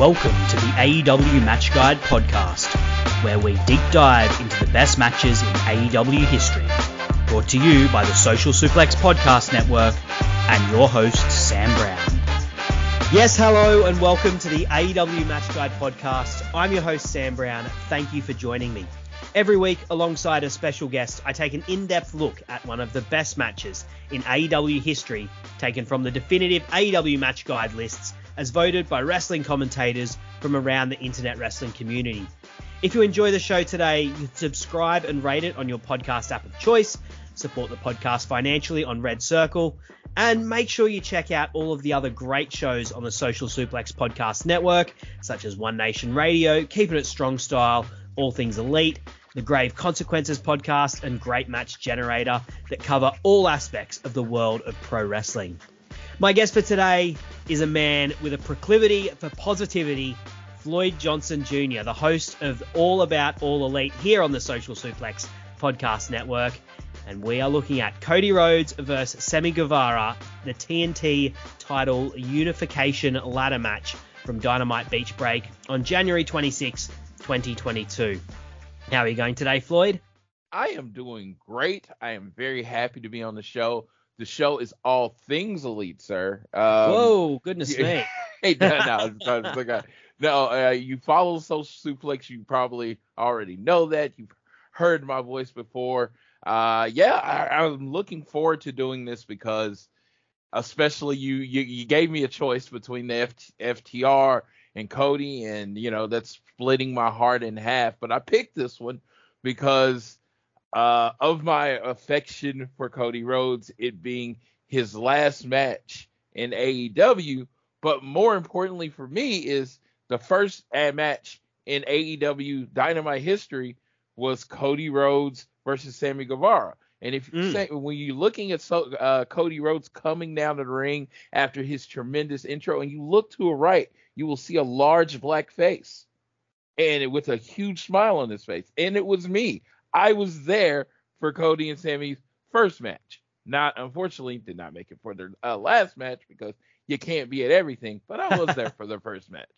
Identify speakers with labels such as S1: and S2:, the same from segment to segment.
S1: Welcome to the AEW Match Guide podcast, where we deep dive into the best matches in AEW history. Brought to you by the Social Suplex Podcast Network and your host, Sam Brown. Yes, hello, and welcome to the AEW Match Guide podcast. I'm your host, Sam Brown. Thank you for joining me. Every week, alongside a special guest, I take an in depth look at one of the best matches in AEW history, taken from the definitive AEW Match Guide lists as voted by wrestling commentators from around the internet wrestling community. If you enjoy the show today, you can subscribe and rate it on your podcast app of choice, support the podcast financially on Red Circle, and make sure you check out all of the other great shows on the Social Suplex Podcast Network, such as One Nation Radio, Keeping It Strong Style, All Things Elite, the Grave Consequences podcast, and Great Match Generator that cover all aspects of the world of pro wrestling. My guest for today is a man with a proclivity for positivity, Floyd Johnson Jr., the host of All About All Elite here on the Social Suplex Podcast Network. And we are looking at Cody Rhodes versus Sammy Guevara, the TNT title unification ladder match from Dynamite Beach Break on January 26, 2022. How are you going today, Floyd?
S2: I am doing great. I am very happy to be on the show. The show is all things elite, sir.
S1: Um, Whoa, goodness me.
S2: hey, no, no, no, no uh, you follow Social Suplex, you probably already know that. You've heard my voice before. Uh, yeah, I, I'm looking forward to doing this because, especially you, you, you gave me a choice between the F, FTR and Cody, and you know that's splitting my heart in half. But I picked this one because uh, of my affection for Cody Rhodes, it being his last match in AEW, but more importantly for me is the first match in AEW Dynamite history was Cody Rhodes versus Sammy Guevara. And if you mm. say when you're looking at so, uh, Cody Rhodes coming down to the ring after his tremendous intro, and you look to a right, you will see a large black face, and with a huge smile on his face, and it was me. I was there for Cody and Sammy's first match. Not unfortunately did not make it for their uh, last match because you can't be at everything, but I was there for the first match.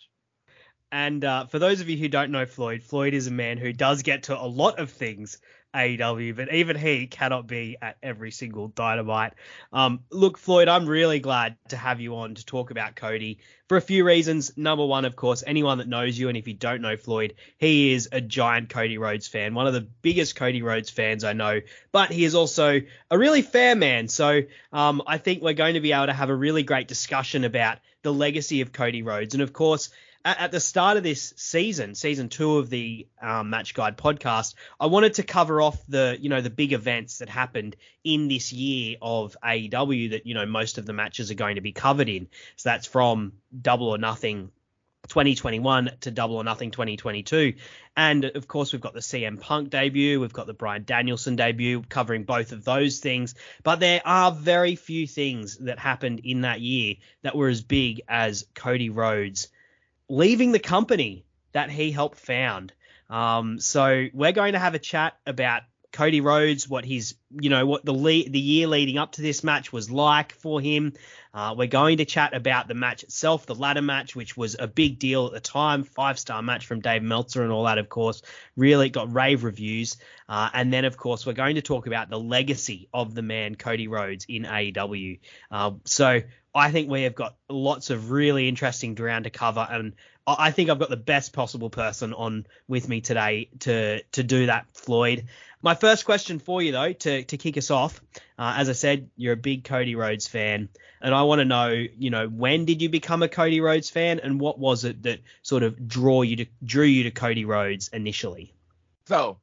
S1: And uh, for those of you who don't know Floyd, Floyd is a man who does get to a lot of things AEW, but even he cannot be at every single dynamite. Um, look, Floyd, I'm really glad to have you on to talk about Cody for a few reasons. Number one, of course, anyone that knows you, and if you don't know Floyd, he is a giant Cody Rhodes fan, one of the biggest Cody Rhodes fans I know, but he is also a really fair man. So um, I think we're going to be able to have a really great discussion about the legacy of Cody Rhodes. And of course, at, at the start of this season, season two of the um, Match Guide podcast, I wanted to cover off the you know the big events that happened in this year of AEW that you know most of the matches are going to be covered in. So that's from Double or Nothing 2021 to Double or Nothing 2022. And of course, we've got the CM Punk debut, we've got the Bryan Danielson debut, covering both of those things. But there are very few things that happened in that year that were as big as Cody Rhodes leaving the company that he helped found. Um, so we're going to have a chat about Cody Rhodes, what his, you know, what the le- the year leading up to this match was like for him. Uh, we're going to chat about the match itself, the ladder match, which was a big deal at the time, five star match from Dave Meltzer and all that, of course. Really got rave reviews. Uh, and then, of course, we're going to talk about the legacy of the man Cody Rhodes in AEW. Uh, so I think we have got lots of really interesting ground to cover, and I think I've got the best possible person on with me today to to do that, Floyd. My first question for you, though, to to kick us off, uh, as I said, you're a big Cody Rhodes fan, and I want to know, you know, when did you become a Cody Rhodes fan, and what was it that sort of draw you to drew you to Cody Rhodes initially?
S2: So,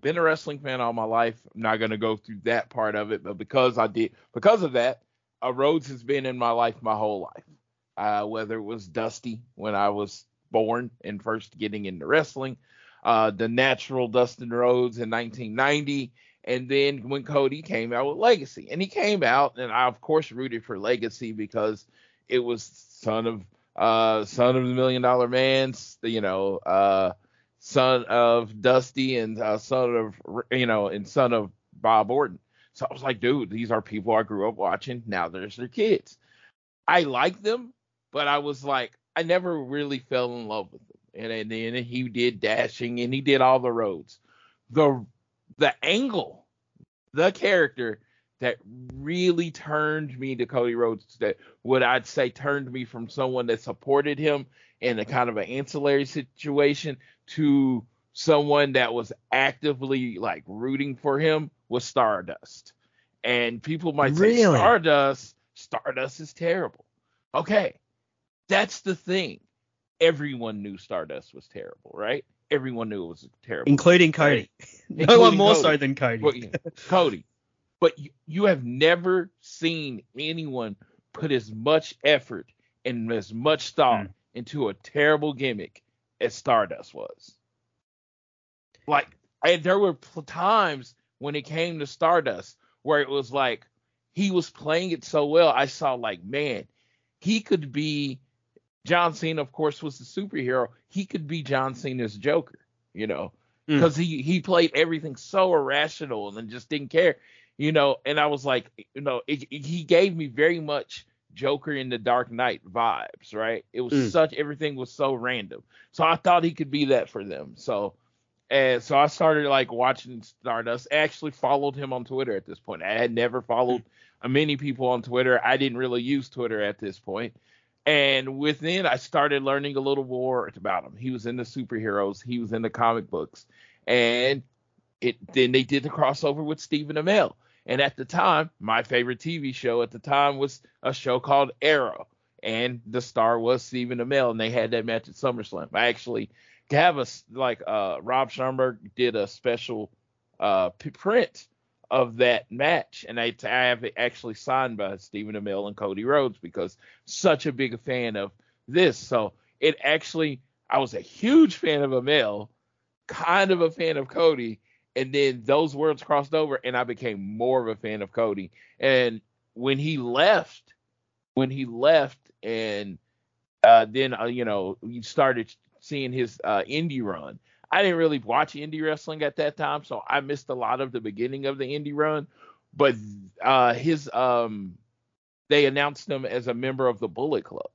S2: been a wrestling fan all my life. I'm not gonna go through that part of it, but because I did, because of that, uh, Rhodes has been in my life my whole life. Uh, whether it was Dusty when I was born and first getting into wrestling, uh, the natural Dustin Rhodes in 1990, and then when Cody came out with Legacy, and he came out, and I of course rooted for Legacy because it was son of uh, son of the Million Dollar Man, you know, uh, son of Dusty, and uh, son of you know, and son of Bob Orton. So I was like, dude, these are people I grew up watching. Now there's their kids. I like them, but I was like, I never really fell in love with him. And, and then he did dashing and he did all the roads. The the angle, the character that really turned me to Cody Rhodes that what I'd say turned me from someone that supported him in a kind of an ancillary situation to someone that was actively like rooting for him was Stardust. And people might say
S1: Really?
S2: Stardust, Stardust is terrible. Okay. That's the thing. Everyone knew Stardust was terrible, right? Everyone knew it was terrible.
S1: including Cody. no one more
S2: Cody.
S1: so than Cody.
S2: Well, yeah, Cody. But you, you have never seen anyone put as much effort and as much thought
S1: Hmm.
S2: into a terrible gimmick as Stardust was. Like, I, there were pl- times when it came to Stardust where it was like he was playing it so well. I saw like, man, he could be. John Cena, of course, was the superhero. He could be John Cena's Joker, you know,
S1: Mm.
S2: because he he played everything so irrational and just didn't care, you know. And I was like, you know, it, it- he gave me very much Joker in the Dark Knight vibes, right? It was
S1: Mm.
S2: such everything was so random, so I thought he could be that for them. So, and so I started like watching Stardust. I actually followed him on Twitter at this point. I had never followed uh, many people on Twitter. I didn't really use Twitter at this point. And within, I started learning a little more about him. He was in the superheroes. He was in the comic books, and it then they did the crossover with Stephen Amell. And at the time, my favorite TV show at the time was a show called Arrow, and the star was Stephen Amell, and they had that match at SummerSlam. I actually have a like uh Rob Schamberger did a special uh print of that match, and I, I have it actually signed by Stephen Amell and Cody Rhodes because such a big fan of this. So it actually, I was a huge fan of Amell, kind of a fan of Cody, and then those worlds crossed over, and I became more of a fan of Cody. And when he left, when he left, and uh, then uh, you know you started seeing his uh, indie run. I didn't really watch indie wrestling at that time, so I missed a lot of the beginning of the indie run. But uh, his um, they announced him as a member of the Bullet Club.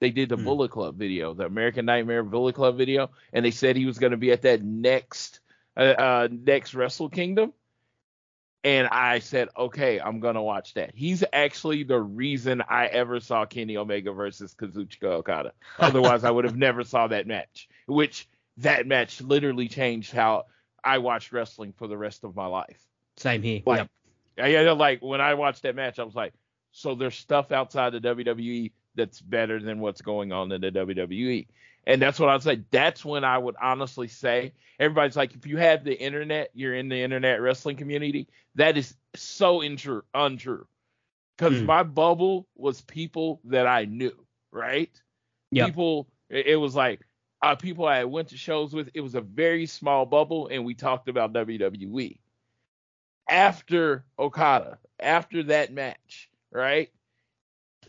S2: They did the
S1: Hmm.
S2: Bullet Club video, the American Nightmare Bullet Club video, and they said he was going to be at that next uh, uh, next Wrestle Kingdom. And I said, okay, I'm gonna watch that. He's actually the reason I ever saw Kenny Omega versus Kazuchika Okada. Otherwise, I would have never saw that match. Which that match literally changed how I watched wrestling for the rest of my life.
S1: Same here.
S2: Like,
S1: Yep.
S2: I like when I watched that match, I was like, so there's stuff outside the WWE that's better than what's going on in the WWE. And that's what I'd say. That's when I would honestly say everybody's like, if you have the internet, you're in the internet wrestling community. That is so untrue, untrue. Because
S1: Hmm.
S2: my bubble was people that I knew, right?
S1: Yep.
S2: People, it was like uh, people I went to shows with. It was a very small bubble, and we talked about WWE after Okada, after that match, right?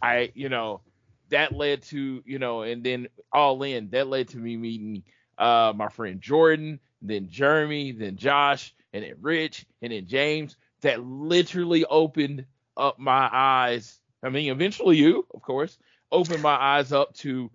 S2: I, you know, that led to, you know, and then all in, that led to me meeting uh my friend Jordan, then Jeremy, then Josh, and then Rich, and then James. That literally opened up my eyes. I mean, eventually you, of course, opened my eyes up to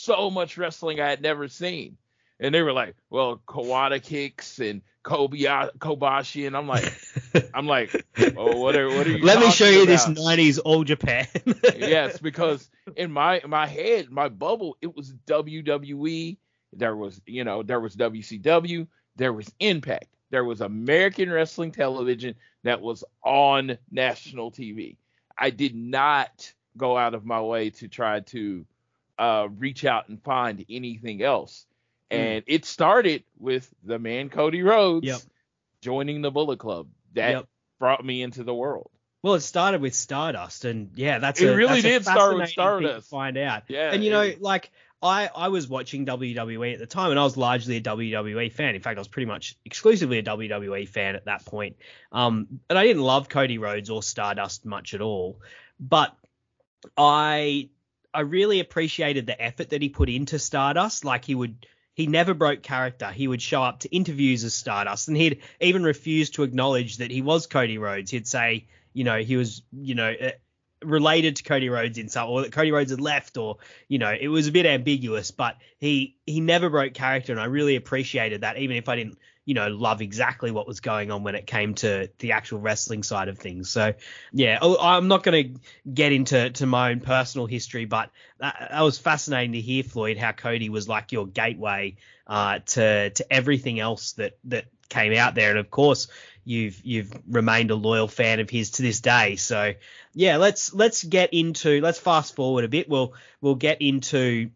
S2: so much wrestling I had never seen. And they were like, well, Kawada kicks and Kobe Kobashi, and I'm like, I'm like, oh, what are what are you?
S1: Let me show you this 90s old Japan.
S2: yes, because in my my head, my bubble, it was WWE. There was, you know, there was WCW, there was Impact, there was American Wrestling Television that was on national TV. I did not go out of my way to try to uh, reach out and find anything else.
S1: Hmm.
S2: And it started with the man Cody Rhodes
S1: Yep.
S2: joining the Bullet Club. That
S1: Yep.
S2: brought me into the world.
S1: Well, it started with Stardust, and yeah, that's
S2: It
S1: a,
S2: really
S1: that's
S2: did start with Stardust.
S1: Find out,
S2: Yeah,
S1: and you know, like I I was watching WWE at the time, and I was largely a WWE fan. In fact, I was pretty much exclusively a WWE fan at that point. Um, and I didn't love Cody Rhodes or Stardust much at all, but I I really appreciated the effort that he put into Stardust. Like he would. He never broke character. He would show up to interviews as Stardust, and he'd even refuse to acknowledge that he was Cody Rhodes. He'd say, you know, he was, you know, uh, related to Cody Rhodes in some, or that Cody Rhodes had left, or you know, it was a bit ambiguous. But he he never broke character, and I really appreciated that, even if I didn't you know love exactly what was going on when it came to the actual wrestling side of things. So yeah, oh, I'm not going to get into to my own personal history, but that, that, was fascinating to hear Floyd how Cody was like your gateway uh, to to everything else that that came out there, and of course you've you've remained a loyal fan of his to this day. So yeah, let's let's get into let's fast forward a bit. We'll we'll get into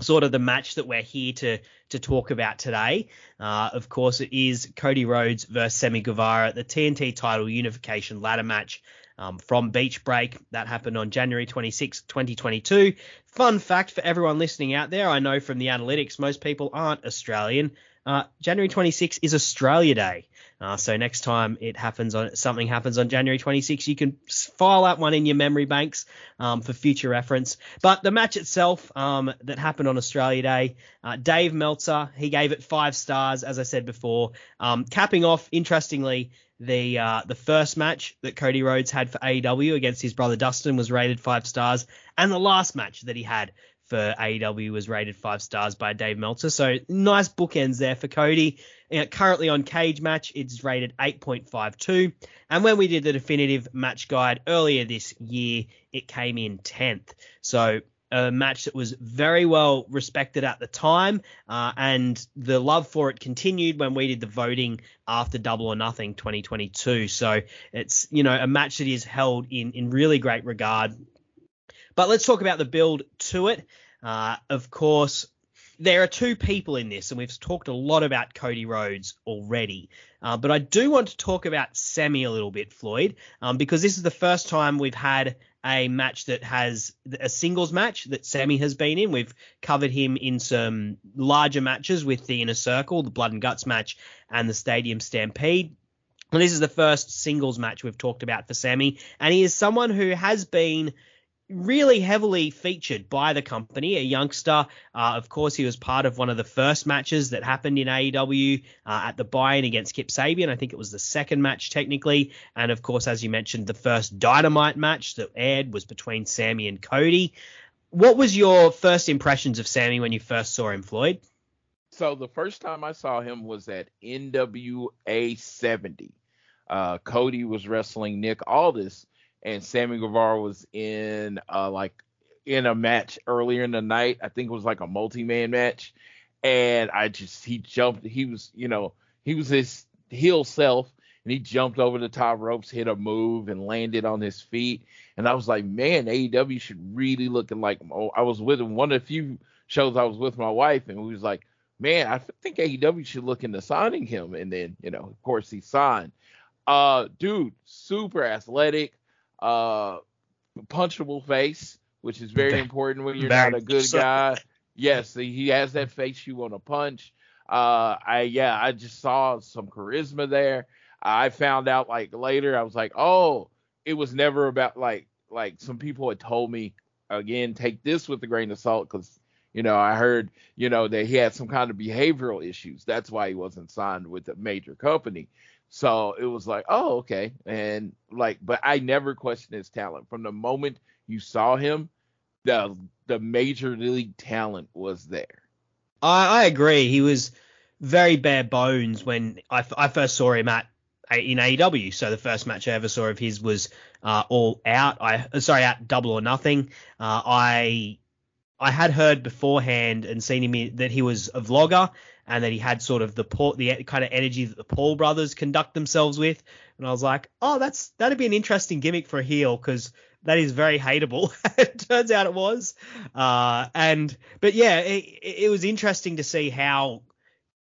S1: sort of the match that we're here to to talk about today. Uh, of course, it is Cody Rhodes versus Sammy Guevara, the TNT title unification ladder match um, from Beach Break. That happened on January 26, 2022. Fun fact for everyone listening out there, I know from the analytics, most people aren't Australian. Uh, January 26 is Australia Day. Uh, so next time it happens on something happens on January 26, you can file out one in your memory banks um, for future reference. But the match itself um, that happened on Australia Day, uh, Dave Meltzer he gave it five stars, as I said before. Um, capping off, interestingly, the uh, the first match that Cody Rhodes had for AEW against his brother Dustin was rated five stars, and the last match that he had for AEW was rated five stars by Dave Meltzer. So nice bookends there for Cody. Uh, currently on Cage Match, it's rated 8.52. And when we did the definitive match guide earlier this year, it came in 10th. So a match that was very well respected at the time, uh, and the love for it continued when we did the voting after Double or Nothing 2022. So it's you know a match that is held in in really great regard. But let's talk about the build to it. Uh, of course, there are two people in this, and we've talked a lot about Cody Rhodes already. Uh, but I do want to talk about Sammy a little bit, Floyd, um, because this is the first time we've had a match that has a singles match that Sammy has been in. We've covered him in some larger matches with the Inner Circle, the Blood and Guts match, and the Stadium Stampede. This is the first singles match we've talked about for Sammy, and he is someone who has been really heavily featured by the company, a youngster. Uh, of course, he was part of one of the first matches that happened in AEW uh, at the buy-in against Kip Sabian. I think it was the second match technically, and of course, as you mentioned, the first Dynamite match that aired was between Sammy and Cody. What was your first impressions of Sammy when you first saw him, Floyd?
S2: So the first time I saw him was at NWA 70. Uh, Cody was wrestling Nick Aldis and Sammy Guevara was in uh like in a match earlier in the night. I think it was like a multi-man match. And I just he jumped he was, you know, he was his heel self and he jumped over the top ropes, hit a move and landed on his feet. And I was like, man, AEW should really looking like oh, I was with him one of the few shows I was with my wife and we was like, man, I think AEW should look into signing him. And then, you know, of course he signed. Uh dude, super athletic, uh, punchable face, which is very important when you're not a good guy. Yes, he has that face you want to punch. Uh, I yeah, I just saw some charisma there. I found out like later, I was like, oh, it was never about like like some people had told me again, take this with a grain of salt because you know I heard you know that he had some kind of behavioral issues. That's why he wasn't signed with a major company. So it was like, oh, okay. And like, but I never questioned his talent. From the moment you saw him, the the major league talent was there.
S1: I, I agree. He was very bare bones when I, I first saw him at in AEW. So the first match I ever saw of his was uh, all out. I sorry, at Double or Nothing. Uh, I I had heard beforehand and seen him in, that he was a vlogger and that he had sort of the the kind of energy that the Paul brothers conduct themselves with. And I was like, oh, that's that'd be an interesting gimmick for a heel because that is very hateable. it turns out it was. Uh, and but yeah, it, it was interesting to see how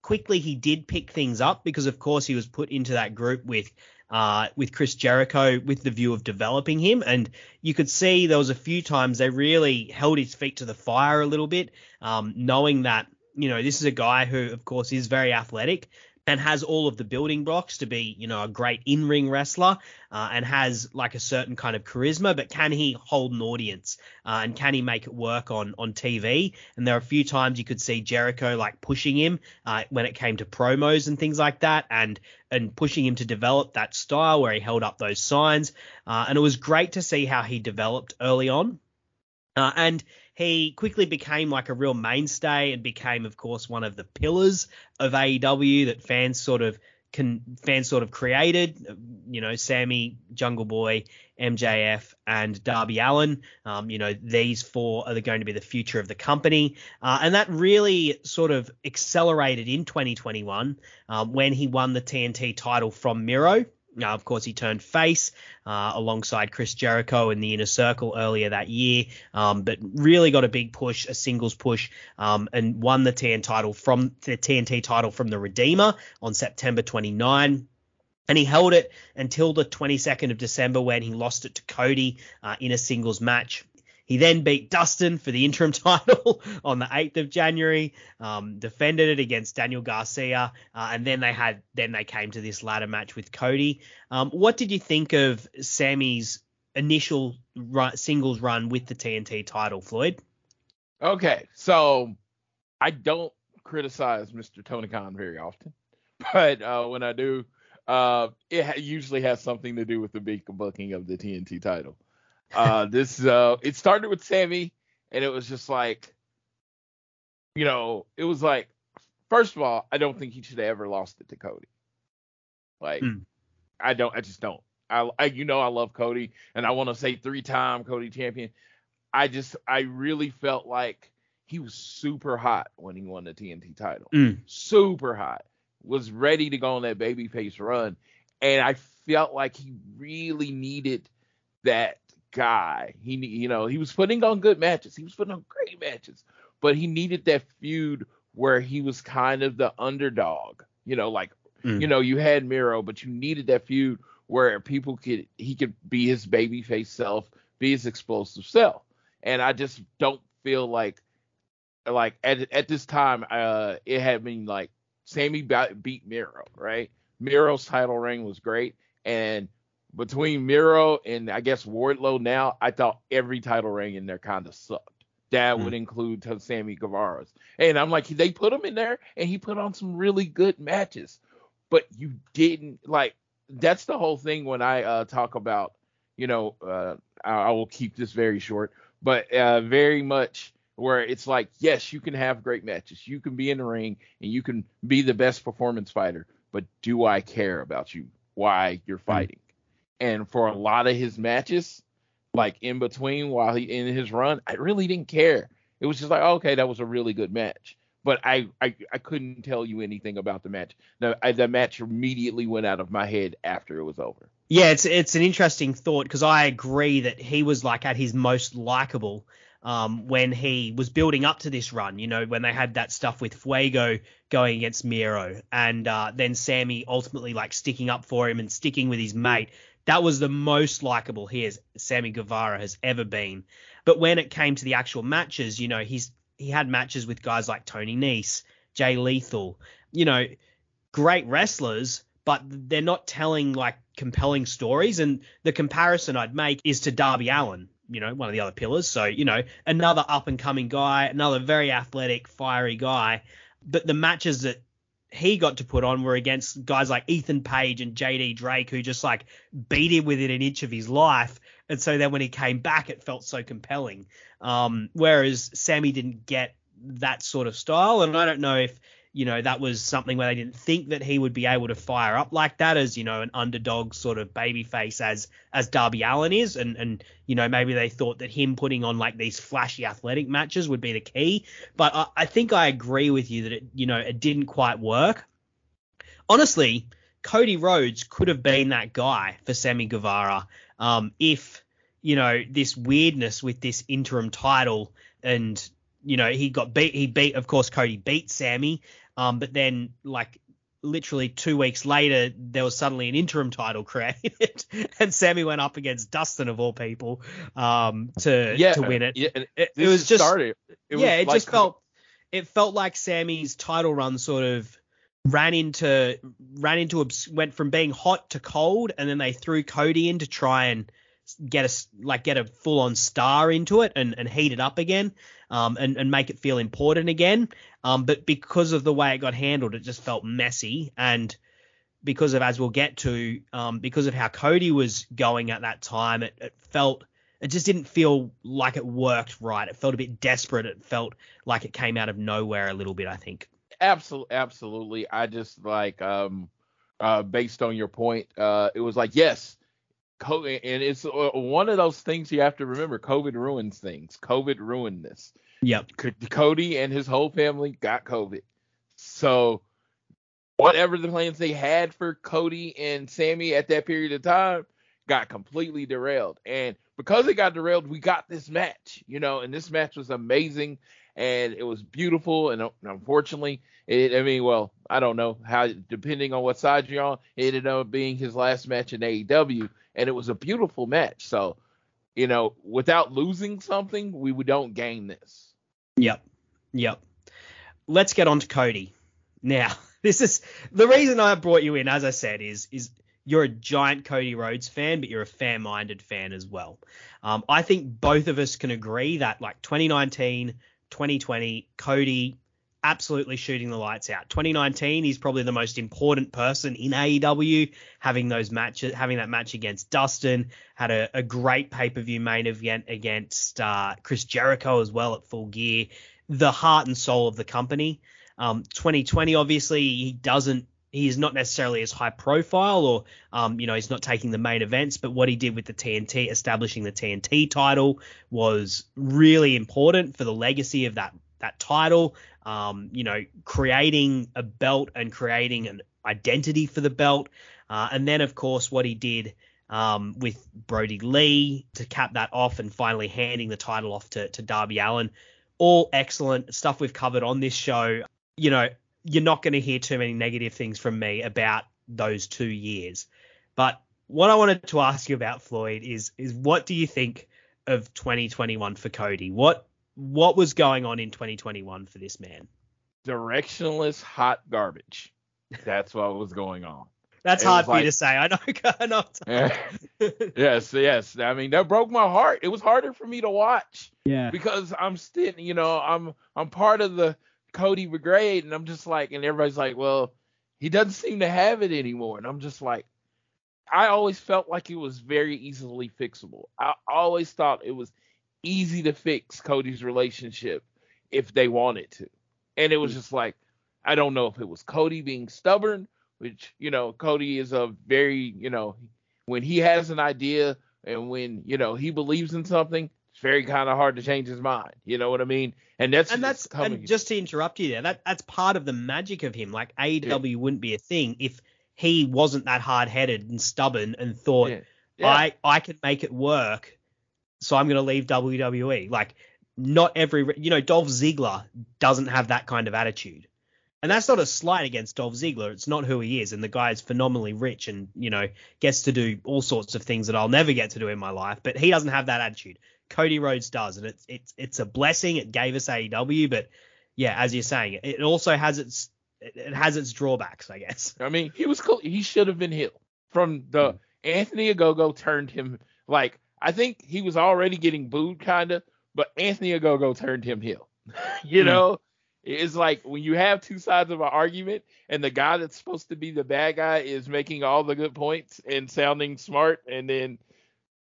S1: quickly he did pick things up because of course he was put into that group with uh, with Chris Jericho with the view of developing him. And you could see there was a few times they really held his feet to the fire a little bit, um, knowing that you know, this is a guy who, of course, is very athletic, and has all of the building blocks to be, you know, a great in-ring wrestler uh, and has like a certain kind of charisma, but can he hold an audience uh, and can he make it work on on TV? And there are a few times you could see Jericho like pushing him uh, when it came to promos and things like that, and and pushing him to develop that style where he held up those signs. Uh, and it was great to see how he developed early on. Uh, and he quickly became like a real mainstay and became, of course, one of the pillars of AEW that fans sort of can fans sort of created. You know, Sammy, Jungle Boy, MJF, and Darby Allin. Um, you know, these four are going to be the future of the company, uh, and that really sort of accelerated in 2021 um, when he won the TNT title from Miro. Uh, of course, he turned face uh, alongside Chris Jericho in the Inner Circle earlier that year, um, but really got a big push, a singles push, um, and won the TN title from the TNT title from the Redeemer on September 29. And he held it until the 22nd of December when he lost it to Cody uh, in a singles match. He then beat Dustin for the interim title on the 8th of January, um, defended it against Daniel Garcia, uh, and then they had then they came to this ladder match with Cody. Um, what did you think of Sammy's initial run, singles run with the TNT title, Floyd?
S2: Okay, so I don't criticize Mr. Tony Khan very often, but uh, when I do, uh, it usually has something to do with the big booking of the TNT title. Uh, this uh, it started with Sammy, and it was just like, you know, it was like, first of all, I don't think he should have ever lost it to Cody. Like,
S1: Hmm.
S2: I don't, I just don't. I, I you know, I love Cody, and I want to say three-time Cody champion. I just, I really felt like he was super hot when he won the TNT title.
S1: Mm.
S2: Super hot. Was ready to go on that babyface run, and I felt like he really needed that guy. He, you know, he was putting on good matches. He was putting on great matches, but he needed that feud where he was kind of the underdog. You know, like
S1: Mm.
S2: you know, you had Miro, but you needed that feud where people could he could be his babyface self, be his explosive self. And I just don't feel like like at at this time uh it had been like Sammy beat Miro, right? Miro's title ring was great and between Miro and I guess Wardlow now, I thought every title reign in there kind of sucked. That
S1: Mm.
S2: would include Sammy Guevara's. And I'm like, they put him in there and he put on some really good matches. But you didn't like that's the whole thing when I uh, talk about, you know, uh, I, I will keep this very short, but uh, very much where it's like, yes, you can have great matches. You can be in the ring and you can be the best performance fighter, but do I care about you? Why you're fighting? And for a lot of his matches, like in between while he in his run, I really didn't care. It was just like, okay, that was a really good match. But I, I, I couldn't tell you anything about the match. The, I, the match immediately went out of my head after it was over.
S1: Yeah, it's it's an interesting thought because I agree that he was like at his most likable um, when he was building up to this run. You know, when they had that stuff with Fuego going against Miro, and uh, then Sammy ultimately like sticking up for him and sticking with his mate. That was the most likable he has Sammy Guevara has ever been. But when it came to the actual matches, you know, he's he had matches with guys like Tony Nese, Jay Lethal, you know, great wrestlers, but they're not telling like compelling stories. And the comparison I'd make is to Darby Allin, you know, one of the other pillars. So, you know, another up and coming guy, another very athletic, fiery guy. But the matches that he got to put on were against guys like Ethan Page and JD Drake, who just like beat him within an inch of his life. And so then when he came back, it felt so compelling. Um, whereas Sammy didn't get that sort of style. And I don't know if, you know, that was something where they didn't think that he would be able to fire up like that as, you know, an underdog sort of baby face as as Darby Allin is. And and, you know, maybe they thought that him putting on like these flashy athletic matches would be the key. But I, I think I agree with you that it, you know, it didn't quite work. Honestly, Cody Rhodes could have been that guy for Sammy Guevara um, if you know this weirdness with this interim title and you know he got beat he beat of course Cody beat Sammy um, but then like literally two weeks later there was suddenly an interim title created and Sammy went up against Dustin of all people um, to
S2: Yeah,
S1: to win it
S2: Yeah,
S1: it, it was just
S2: started. It
S1: yeah,
S2: was
S1: it
S2: like-
S1: just felt it felt like Sammy's title run sort of ran into ran into went from being hot to cold, and then they threw Cody in to try and get a like get a full on star into it and, and heat it up again, um, and and make it feel important again. Um, but because of the way it got handled, it just felt messy and because of as we'll get to, um, because of how Cody was going at that time, it, it felt it just didn't feel like it worked right. It felt a bit desperate. It felt like it came out of nowhere a little bit. I think.
S2: Absolutely, absolutely. I just like um, uh, based on your point, uh, it was like yes, COVID, and it's uh, one of those things you have to remember. COVID ruins things. COVID ruined this.
S1: Yep.
S2: Cody and his whole family got COVID. So whatever the plans they had for Cody and Sammy at that period of time got completely derailed. And because it got derailed, we got this match, you know, and this match was amazing and it was beautiful. And unfortunately, it, I mean, well, I don't know how, depending on what side you're on, it ended up being his last match in AEW, and it was a beautiful match. So, you know, without losing something, we don't gain this.
S1: Yep. Yep. Let's get on to Cody. Now, this is the reason I brought you in, as I said, is is you're a giant Cody Rhodes fan, but you're a fair-minded fan as well. Um, I think both of us can agree that like 2019, 2020, Cody absolutely shooting the lights out. 2019, he's probably the most important person in AEW, having those matches, having that match against Dustin, had a, a great pay-per-view main event against uh, Chris Jericho as well at Full Gear, the heart and soul of the company. Um, 2020, obviously, he doesn't he is not necessarily as high profile or um, you know he's not taking the main events but what he did with the TNT establishing the TNT title was really important for the legacy of that that title um, you know creating a belt and creating an identity for the belt uh, and then of course what he did um, with Brody Lee to cap that off and finally handing the title off to, to Darby Allin. all excellent stuff we've covered on this show you know you're not going to hear too many negative things from me about those two years. But what I wanted to ask you about Floyd is is what do you think of 2021 for Cody? What what was going on in 2021 for this man?
S2: Directionless hot garbage. That's what was going on.
S1: That's it hard for like, you to say. I know. I know.
S2: yes, yes. I mean, that broke my heart. It was harder for me to watch.
S1: Yeah.
S2: Because I'm still, you know, I'm I'm part of the Cody Brigade, and I'm just like, and everybody's like, well, he doesn't seem to have it anymore, and I'm just like, I always felt like it was very easily fixable. I always thought it was easy to fix Cody's relationship if they wanted to, and it was mm. just like, I don't know if it was Cody being stubborn, which you know, Cody is a very, you know, when he has an idea and when you know he believes in something, it's very kind of hard to change his mind. You know what I mean? And that's
S1: and that's and just to interrupt you there, that that's part of the magic of him. Like AEW yeah. wouldn't be a thing if he wasn't that hard headed and stubborn and thought yeah. Yeah. I I can make it work, so I'm gonna leave WWE. Like not every you know Dolph Ziggler doesn't have that kind of attitude. And that's not a slight against Dolph Ziggler. It's not who he is. And the guy is phenomenally rich and, you know, gets to do all sorts of things that I'll never get to do in my life. But he doesn't have that attitude. Cody Rhodes does, and it's it's it's a blessing. It gave us AEW, but yeah, as you're saying, it also has its it has its drawbacks, I guess.
S2: I mean, he was cool. He should have been heel from the mm. Anthony Ogogo turned him like I think he was already getting booed kind of, but Anthony Ogogo turned him heel. you mm. know, it's like when you have two sides of an argument and the guy that's supposed to be the bad guy is making all the good points and sounding smart and then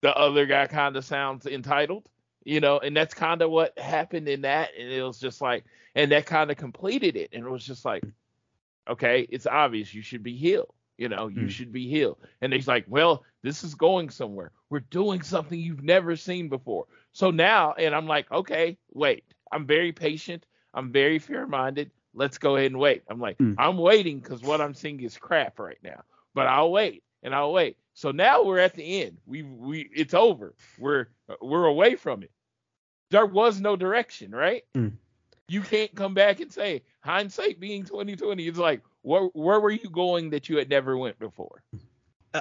S2: the other guy kind of sounds entitled, you know, and that's kind of what happened in that. And it was just like, and that kind of completed it. And it was just like, okay, it's obvious you should be healed. You know, you mm. should be healed. And he's like, well, this is going somewhere. We're doing something you've never seen before. So now, and I'm like, okay, wait. I'm very patient. I'm very fair minded. Let's go ahead and wait. I'm like, mm. I'm waiting because what I'm seeing is crap right now. But I'll wait and I'll wait. So now we're at the end. We we it's over. We're we're away from it. There was no direction, right? Mm. You can't come back and say hindsight being 2020. It's like where where were you going that you had never went before?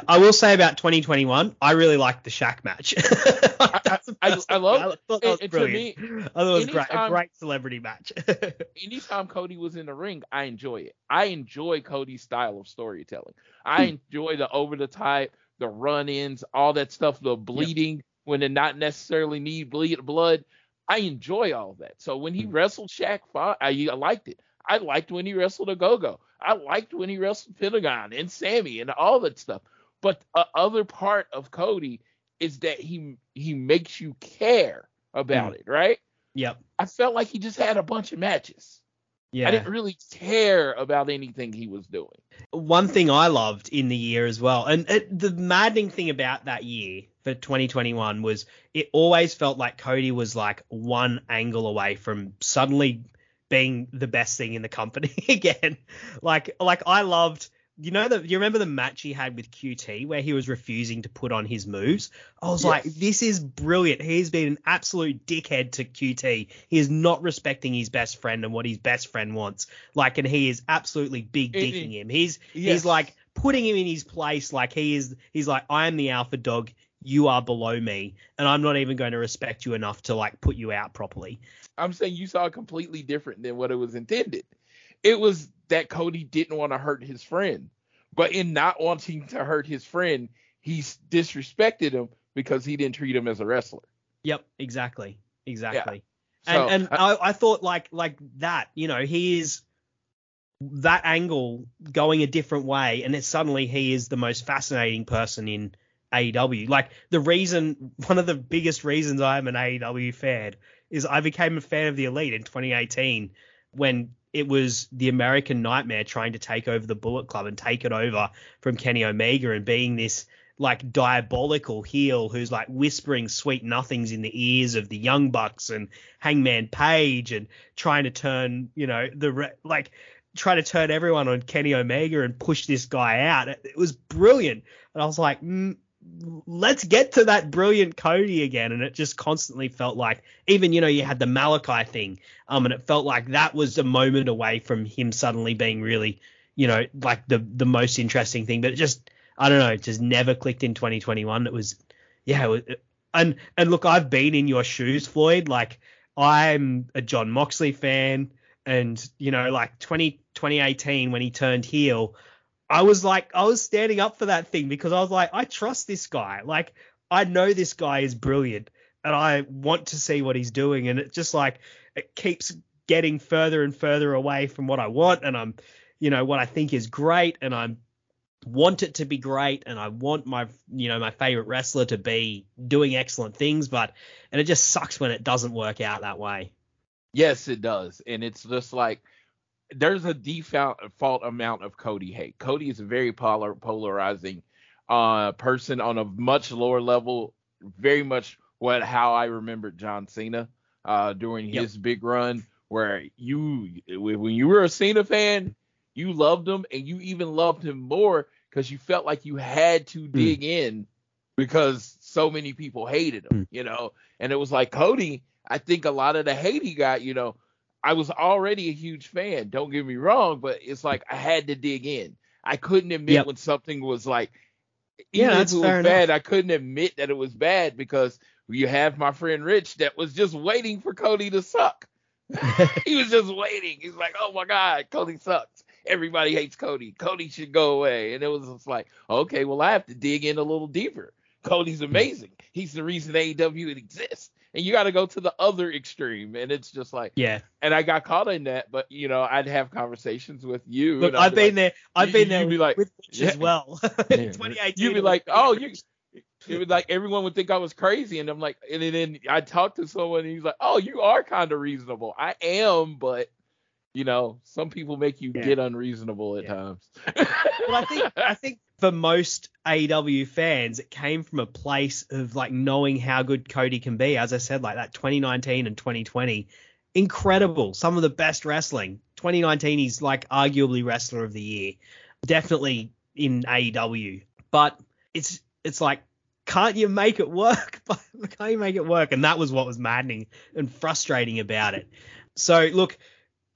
S1: I will say about 2021, I really liked the Shaq match.
S2: I, I, I love.
S1: I thought that was brilliant.
S2: me,
S1: I thought it was great. A great celebrity match.
S2: anytime Cody was in the ring, I enjoy it. I enjoy Cody's style of storytelling. I hmm. enjoy the over the top, the run ins, all that stuff, the bleeding when they not necessarily need bleed blood. I enjoy all that. So when he hmm. wrestled Shaq, I, I liked it. I liked when he wrestled Ogogo. I liked when he wrestled Pentagon and Sammy and all that stuff. But the other part of Cody is that he he makes you care about mm. it, right?
S1: yep.
S2: I felt like he just had a bunch of matches.
S1: Yeah.
S2: I didn't really care about anything he was doing.
S1: one thing I loved in the year as well, and it, the maddening thing about that year for 2021 was it always felt like Cody was like one angle away from suddenly being the best thing in the company again. Like, like I loved. You know the you remember the match he had with QT where he was refusing to put on his moves? I was like, this is brilliant. He's been an absolute dickhead to QT. He is not respecting his best friend and what his best friend wants. Like, and he is absolutely big dicking him. He's
S2: Yes.
S1: He's like putting him in his place. Like he is. He's like, I am the alpha dog. You are below me, and I'm not even going to respect you enough to like put you out properly.
S2: I'm saying you saw completely different than what it was intended. It was that Cody didn't want to hurt his friend, but in not wanting to hurt his friend, he disrespected him because he didn't treat him as a wrestler.
S1: Yep, exactly, exactly.
S2: So,
S1: and and
S2: I-
S1: I, I thought like like that. You know, he is that angle going a different way, and then suddenly he is the most fascinating person in AEW. Like the reason, one of the biggest reasons I'm an AEW fan is I became a fan of the Elite in 2018 when it was the American Nightmare trying to take over the Bullet Club and take it over from Kenny Omega and being this like diabolical heel who's like whispering sweet nothings in the ears of the Young Bucks and Hangman Page and trying to turn, you know, the re- like try to turn everyone on Kenny Omega and push this guy out. It, was brilliant, and I was like, mm, let's get to that brilliant Cody again. And it just constantly felt like, even you know, you had the Malachi thing, um, and it felt like that was a moment away from him suddenly being really, you know, like the the most interesting thing. But it just, I don't know, it just never clicked in 2021. It was, yeah, it was, and and look, I've been in your shoes, Floyd. Like I'm a Jon Moxley fan, and you know, like 20, 2018 when he turned heel, I was like, I was standing up for that thing because I was like, I trust this guy. Like I know this guy is brilliant, and I want to see what he's doing, and it just like it keeps getting further and further away from what I want, and I'm, you know, what I think is great, and I'm want it to be great. And I want my you know my favorite wrestler to be doing excellent things. But and it just sucks when it doesn't work out that way.
S2: Yes, it does, and it's just like there's a default fault amount of Cody hate. Cody is a very polar, polarizing uh, person on a much lower level, very much what how I remembered John Cena uh, during
S1: Yep.
S2: his big run, where you when you were a Cena fan, you loved him, and you even loved him more because you felt like you had to dig in because so many people hated him,
S1: Mm.
S2: you know. And it was like Cody. I think a lot of the hate he got, you know, I was already a huge fan. Don't get me wrong, but it's like I had to dig in. I couldn't admit
S1: Yep.
S2: when something was like,
S1: Yeah,
S2: even if
S1: that's
S2: it was bad, I couldn't admit that it was bad because you have my friend Rich that was just waiting for Cody to suck. he was just waiting. He's like, oh my God, Cody sucks. Everybody hates Cody. Cody should go away. And it was just like, okay, well, I have to dig in a little deeper. Cody's amazing. He's the reason AEW exists. And you got to go to the other extreme. And it's just like,
S1: yeah.
S2: and I got caught in that, but you know, I'd have conversations with you.
S1: Look, I've been
S2: like,
S1: there. I've been
S2: you'd
S1: there
S2: be like,
S1: with Rich as well.
S2: Yeah.
S1: 2018.
S2: You'd be like, oh, you. It was like everyone would think I was crazy, and I'm like, and then I talked to someone, and he's like, "Oh, you are kind of reasonable." I am, but you know, some people make you
S1: Yeah.
S2: get unreasonable at
S1: Yeah.
S2: times.
S1: Well, I think I think for most AEW fans, it came from a place of like knowing how good Cody can be. As I said, like that 2019 and 2020, incredible. Some of the best wrestling. 2019, he's like arguably wrestler of the year, definitely in AEW. But it's it's like, can't you make it work? can't you make it work? And that was what was maddening and frustrating about it. So look,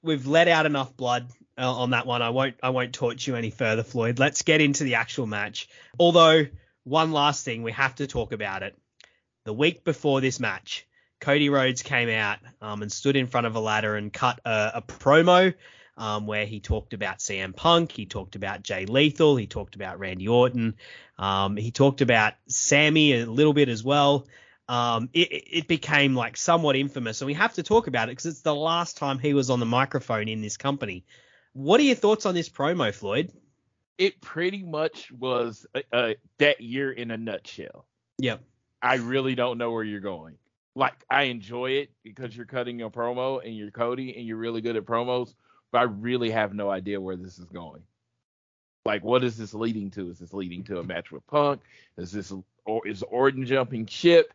S1: we've let out enough blood on that one. I won't I won't torture you any further, Floyd. Let's get into the actual match. Although one last thing, we have to talk about it. The week before this match, Cody Rhodes came out um, and stood in front of a ladder and cut a, a promo um, where he talked about CM Punk, he talked about Jay Lethal, he talked about Randy Orton, um, he talked about Sammy a little bit as well. Um, it, it, became like somewhat infamous, and we have to talk about it because it's the last time he was on the microphone in this company. What are your thoughts on this promo, Floyd?
S2: It pretty much was uh, that year in a nutshell.
S1: Yep.
S2: I really don't know where you're going. Like I enjoy it because you're cutting a promo and you're Cody and you're really good at promos, but I really have no idea where this is going. Like, what is this leading to? Is this leading to a match with Punk? Is this or is Orton jumping ship?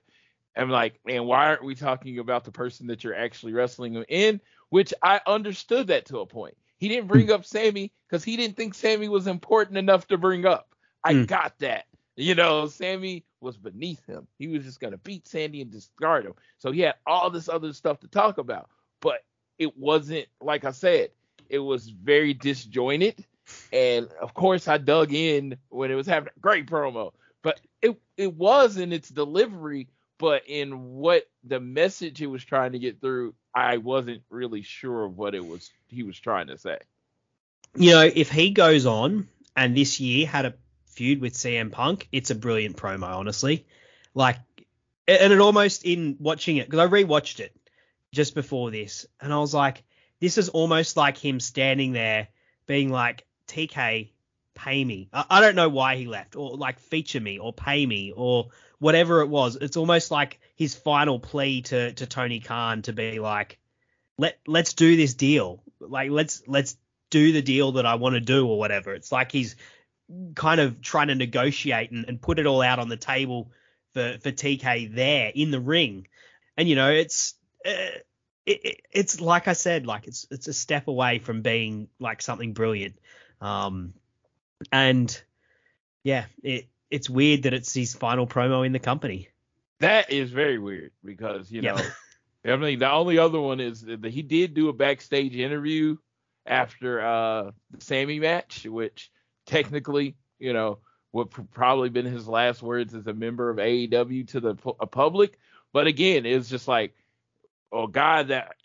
S2: I'm like, man, why aren't we talking about the person that you're actually wrestling in? Which I understood that to a point. He didn't bring up Sammy because he didn't think Sammy was important enough to bring up. I mm. got that. You know, Sammy was beneath him. He was just gonna beat Sammy and discard him. So he had all this other stuff to talk about. But it wasn't like I said, it was very disjointed. And of course, I dug in when it was having great promo, but it it was in its delivery, but in what the message he was trying to get through, I wasn't really sure of what it was he was trying to say.
S1: You know, if he goes on and this year had a feud with CM Punk, it's a brilliant promo, honestly. Like, and it almost in watching it because I rewatched it just before this, and I was like, this is almost like him standing there being like, TK, pay me. I, I don't know why he left, or like feature me, or pay me, or whatever it was. It's almost like his final plea to to Tony Khan to be like, let let's do this deal. Like let's let's do the deal that I want to do or whatever. It's like he's kind of trying to negotiate and, and put it all out on the table for for TK there in the ring. And you know, it's uh, it, it, it's like I said, like it's it's a step away from being like something brilliant. Um, and yeah, it it's weird that it's his final promo in the company.
S2: That is very weird because you know, I mean, the only other one is that he did do a backstage interview after uh the Sammy match, which technically, you know, would probably been his last words as a member of AEW to the public. But again, it's just like a guy that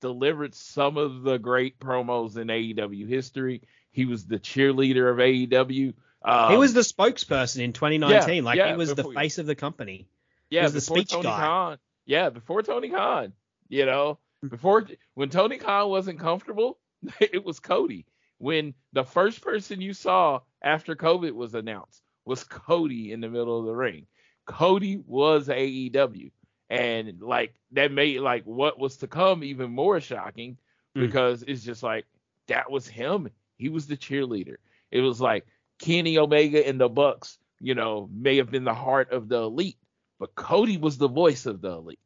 S2: delivered some of the great promos in AEW history. He was the cheerleader of AEW.
S1: Um, he was the spokesperson in 2019. Yeah, like yeah, he was the face of the company.
S2: Yeah,
S1: he was
S2: the speech Tony guy. Khan. Yeah, before Tony Khan. You know, hmm. before when Tony Khan wasn't comfortable, it was Cody when the first person you saw after COVID was announced was Cody in the middle of the ring. Cody was AEW. And like that made like what was to come even more shocking mm. because it's just like that was him. He was the cheerleader. It was like Kenny Omega and the Bucks, you know, may have been the heart of the elite, but Cody was the voice of the elite.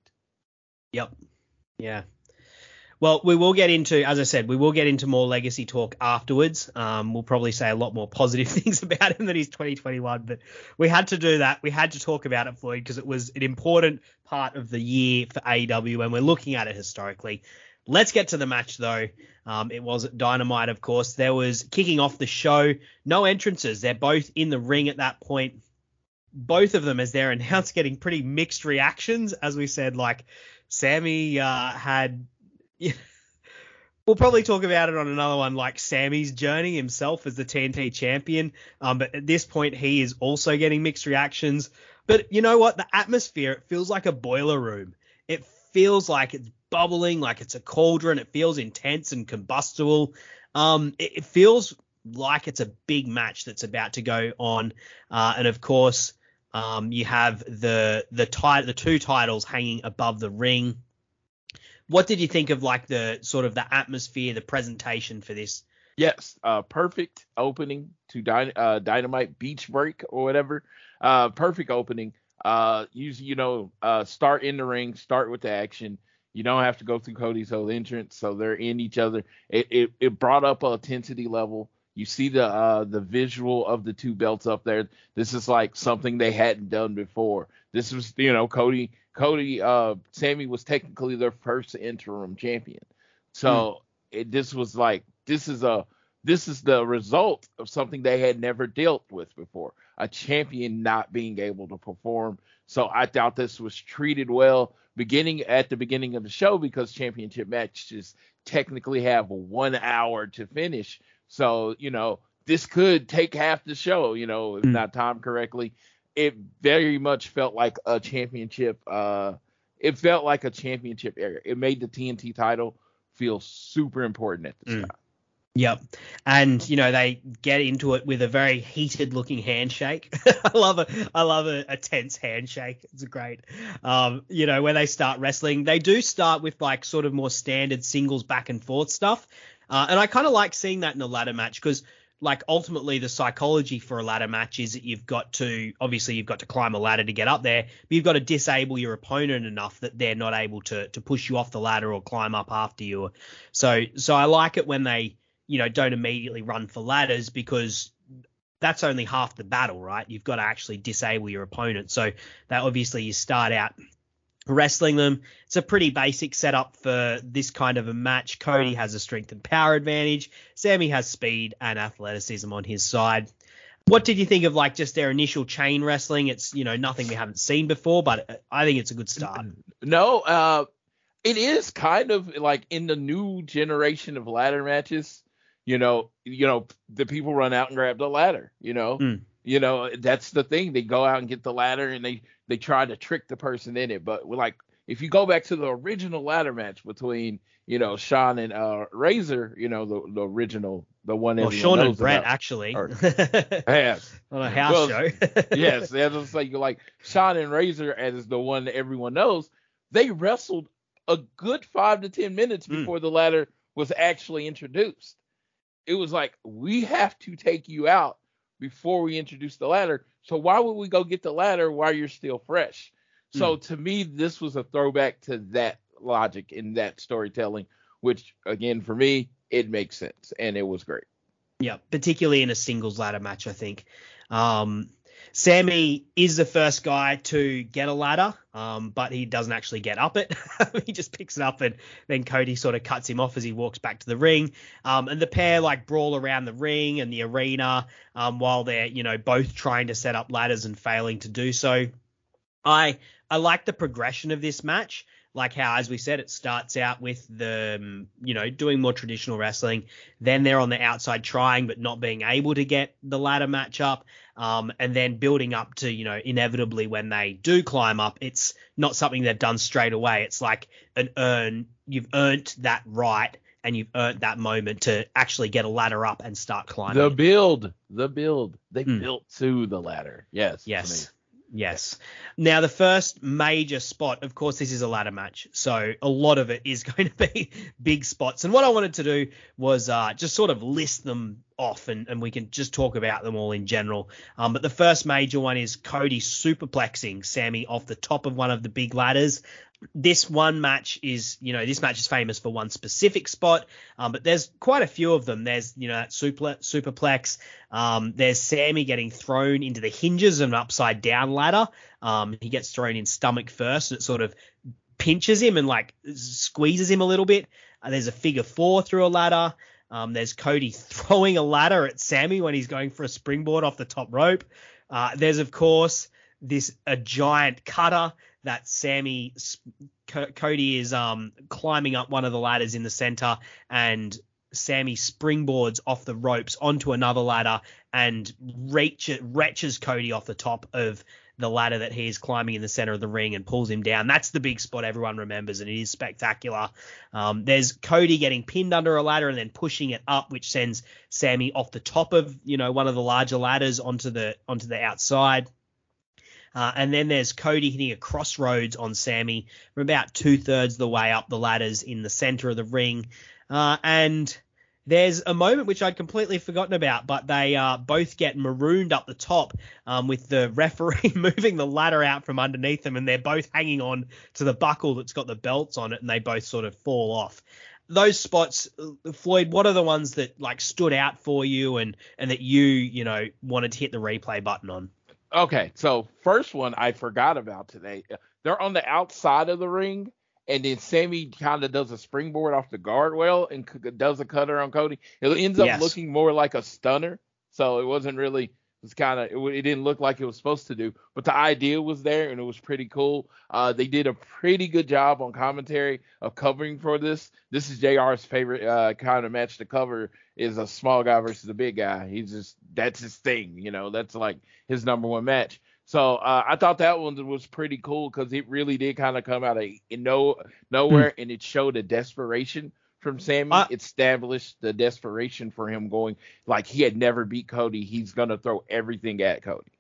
S1: Yep. Yeah. Well, we will get into, as I said, we will get into more legacy talk afterwards. Um, we'll probably say a lot more positive things about him than he's 2021, but we had to do that. We had to talk about it, Floyd, because it was an important part of the year for AEW, and we're looking at it historically. Let's get to the match, though. Um, it was Dynamite, of course. There was kicking off the show, no entrances. They're both in the ring at that point. Both of them, as they're announced, getting pretty mixed reactions. As we said, like Sammy uh, had. We'll probably talk about it on another one, like Sammy's journey himself as the TNT champion. Um, but at this point, he is also getting mixed reactions. But you know what? The atmosphere, it feels like a boiler room. It feels like it's bubbling, like it's a cauldron. It feels intense and combustible. Um, it, it feels like it's a big match that's about to go on. Uh, and of course, um, you have the the tit- the two titles hanging above the ring what did you think of like the sort of the atmosphere, the presentation for this?
S2: Yes, uh, perfect opening to Dy- uh, Dynamite Beach Break or whatever. Uh, perfect opening. Uh, use you know, uh, start in the ring, start with the action. You don't have to go through Cody's whole entrance, so they're in each other. It it, it brought up a intensity level. You see the uh, the visual of the two belts up there. This is like something they hadn't done before. This was you know Cody Cody, uh, Sammy was technically their first interim champion. So mm. it, this was like this is a this is the result of something they had never dealt with before a champion not being able to perform. So i doubt this was treated well beginning at the beginning of the show because championship matches technically have one hour to finish. So you know this could take half the show you know if
S1: Mm.
S2: not timed correctly. It very much felt like a championship uh it felt like a championship era. It made the tnt title feel super important at this
S1: Mm.
S2: time
S1: Yep. And you know, they get into it with a very heated looking handshake. I love a I love a, a tense handshake. It's great. Um, you know, when they start wrestling, they do start with like sort of more standard singles back and forth stuff. Uh, and I kind of like seeing that in a ladder match because like ultimately the psychology for a ladder match is that you've got to obviously you've got to climb a ladder to get up there, but you've got to disable your opponent enough that they're not able to to push you off the ladder or climb up after you. So so I like it when they you know, don't immediately run for ladders because that's only half the battle, right? You've got to actually disable your opponent. So that obviously you start out wrestling them. It's a pretty basic setup for this kind of a match. Cody has a strength and power advantage. Sammy has speed and athleticism on his side. What did you think of like just their initial chain wrestling? It's you know nothing we haven't seen before, but I think it's a good start.
S2: No, uh, it is kind of like in the new generation of ladder matches. You know, you know, the people run out and grab the ladder. You know,
S1: Mm.
S2: you know that's the thing. They go out and get the ladder and they they try to trick the person in it. But like if you go back to the original ladder match between you know Shawn and uh Razor, you know the the original the one
S1: Well, Shawn and Brett
S2: about.
S1: actually
S2: Or-
S1: on a house
S2: Well,
S1: show.
S2: yes, as I say, you're like Shawn and Razor as the one that everyone knows. They wrestled a good five to ten minutes
S1: Mm.
S2: before the ladder was actually introduced. It was like we have to take you out before we introduce the ladder. So why would we go get the ladder while you're still fresh? So to me, this was a throwback to that logic in that storytelling, which again for me it makes sense and it was great.
S1: Yeah, particularly in a singles ladder match, I think. Um, Sammy is the first guy to get a ladder, um, but he doesn't actually get up it. he just picks it up, and then Cody sort of cuts him off as he walks back to the ring. Um, and the pair like brawl around the ring and the arena um, while they're you know both trying to set up ladders and failing to do so. I I like the progression of this match. Like how, as we said, it starts out with the, um, you know, doing more traditional wrestling. Then they're on the outside trying, but not being able to get the ladder match up. Um, and then building up to, you know, inevitably when they do climb up, it's not something they've done straight away. It's like an earn, you've earned that right and you've earned that moment to actually get a ladder up and start climbing.
S2: The build, the build, they
S1: Hmm.
S2: built to the ladder. Yes,
S1: Yes. Yes. Now the first major spot, of course, this is a ladder match, so a lot of it is going to be big spots. And what I wanted to do was uh, just sort of list them off, and, and we can just talk about them all in general. Um, but the first major one is Cody superplexing Sammy off the top of one of the big ladders. This one match is, you know, this match is famous for one specific spot, um, but there's quite a few of them. There's, you know, that super, superplex. Um, there's Sammy getting thrown into the hinges of an upside down ladder. Um, he gets thrown in stomach first, and it sort of pinches him and like squeezes him a little bit. Uh, there's a figure four through a ladder. Um, there's Cody throwing a ladder at Sammy when he's going for a springboard off the top rope. Uh, there's of course this a giant cutter that Sammy Co- Cody is um climbing up one of the ladders in the center and Sammy springboards off the ropes onto another ladder and reach, Cody off the top of the ladder that he is climbing in the center of the ring and pulls him down. That's the big spot everyone remembers, and it is spectacular. Um, there's Cody getting pinned under a ladder and then pushing it up, which sends Sammy off the top of you know one of the larger ladders onto the onto the outside. Uh, and then there's Cody hitting a crossroads on Sammy from about two thirds of the way up the ladders in the center of the ring. Uh, and there's a moment which I'd completely forgotten about, but they uh, both get marooned up the top um, with the referee moving the ladder out from underneath them, and they're both hanging on to the buckle that's got the belts on it, and they both sort of fall off. Those spots, uh, Floyd, what are the ones that like stood out for you, and and that you you know wanted to hit the replay button on?
S2: Okay, so first one I forgot about today. They're on the outside of the ring, and then Sammy kind of does a springboard off the guard guardrail and c- does a cutter on Cody. It ends up
S1: Yes.
S2: looking more like a stunner, so it wasn't really. It was kind of it, it didn't look like it was supposed to do, but the idea was there and it was pretty cool. Uh, they did a pretty good job on commentary of covering for this. This is JR's favorite uh, kind of match to cover is a small guy versus a big guy. He's just that's his thing, you know. That's like his number one match. So uh, I thought that one was pretty cool because it really did kind of come out of in no nowhere, and it showed a desperation from Sammy. It established the desperation for him going like he had never beat Cody. He's gonna throw everything at Cody.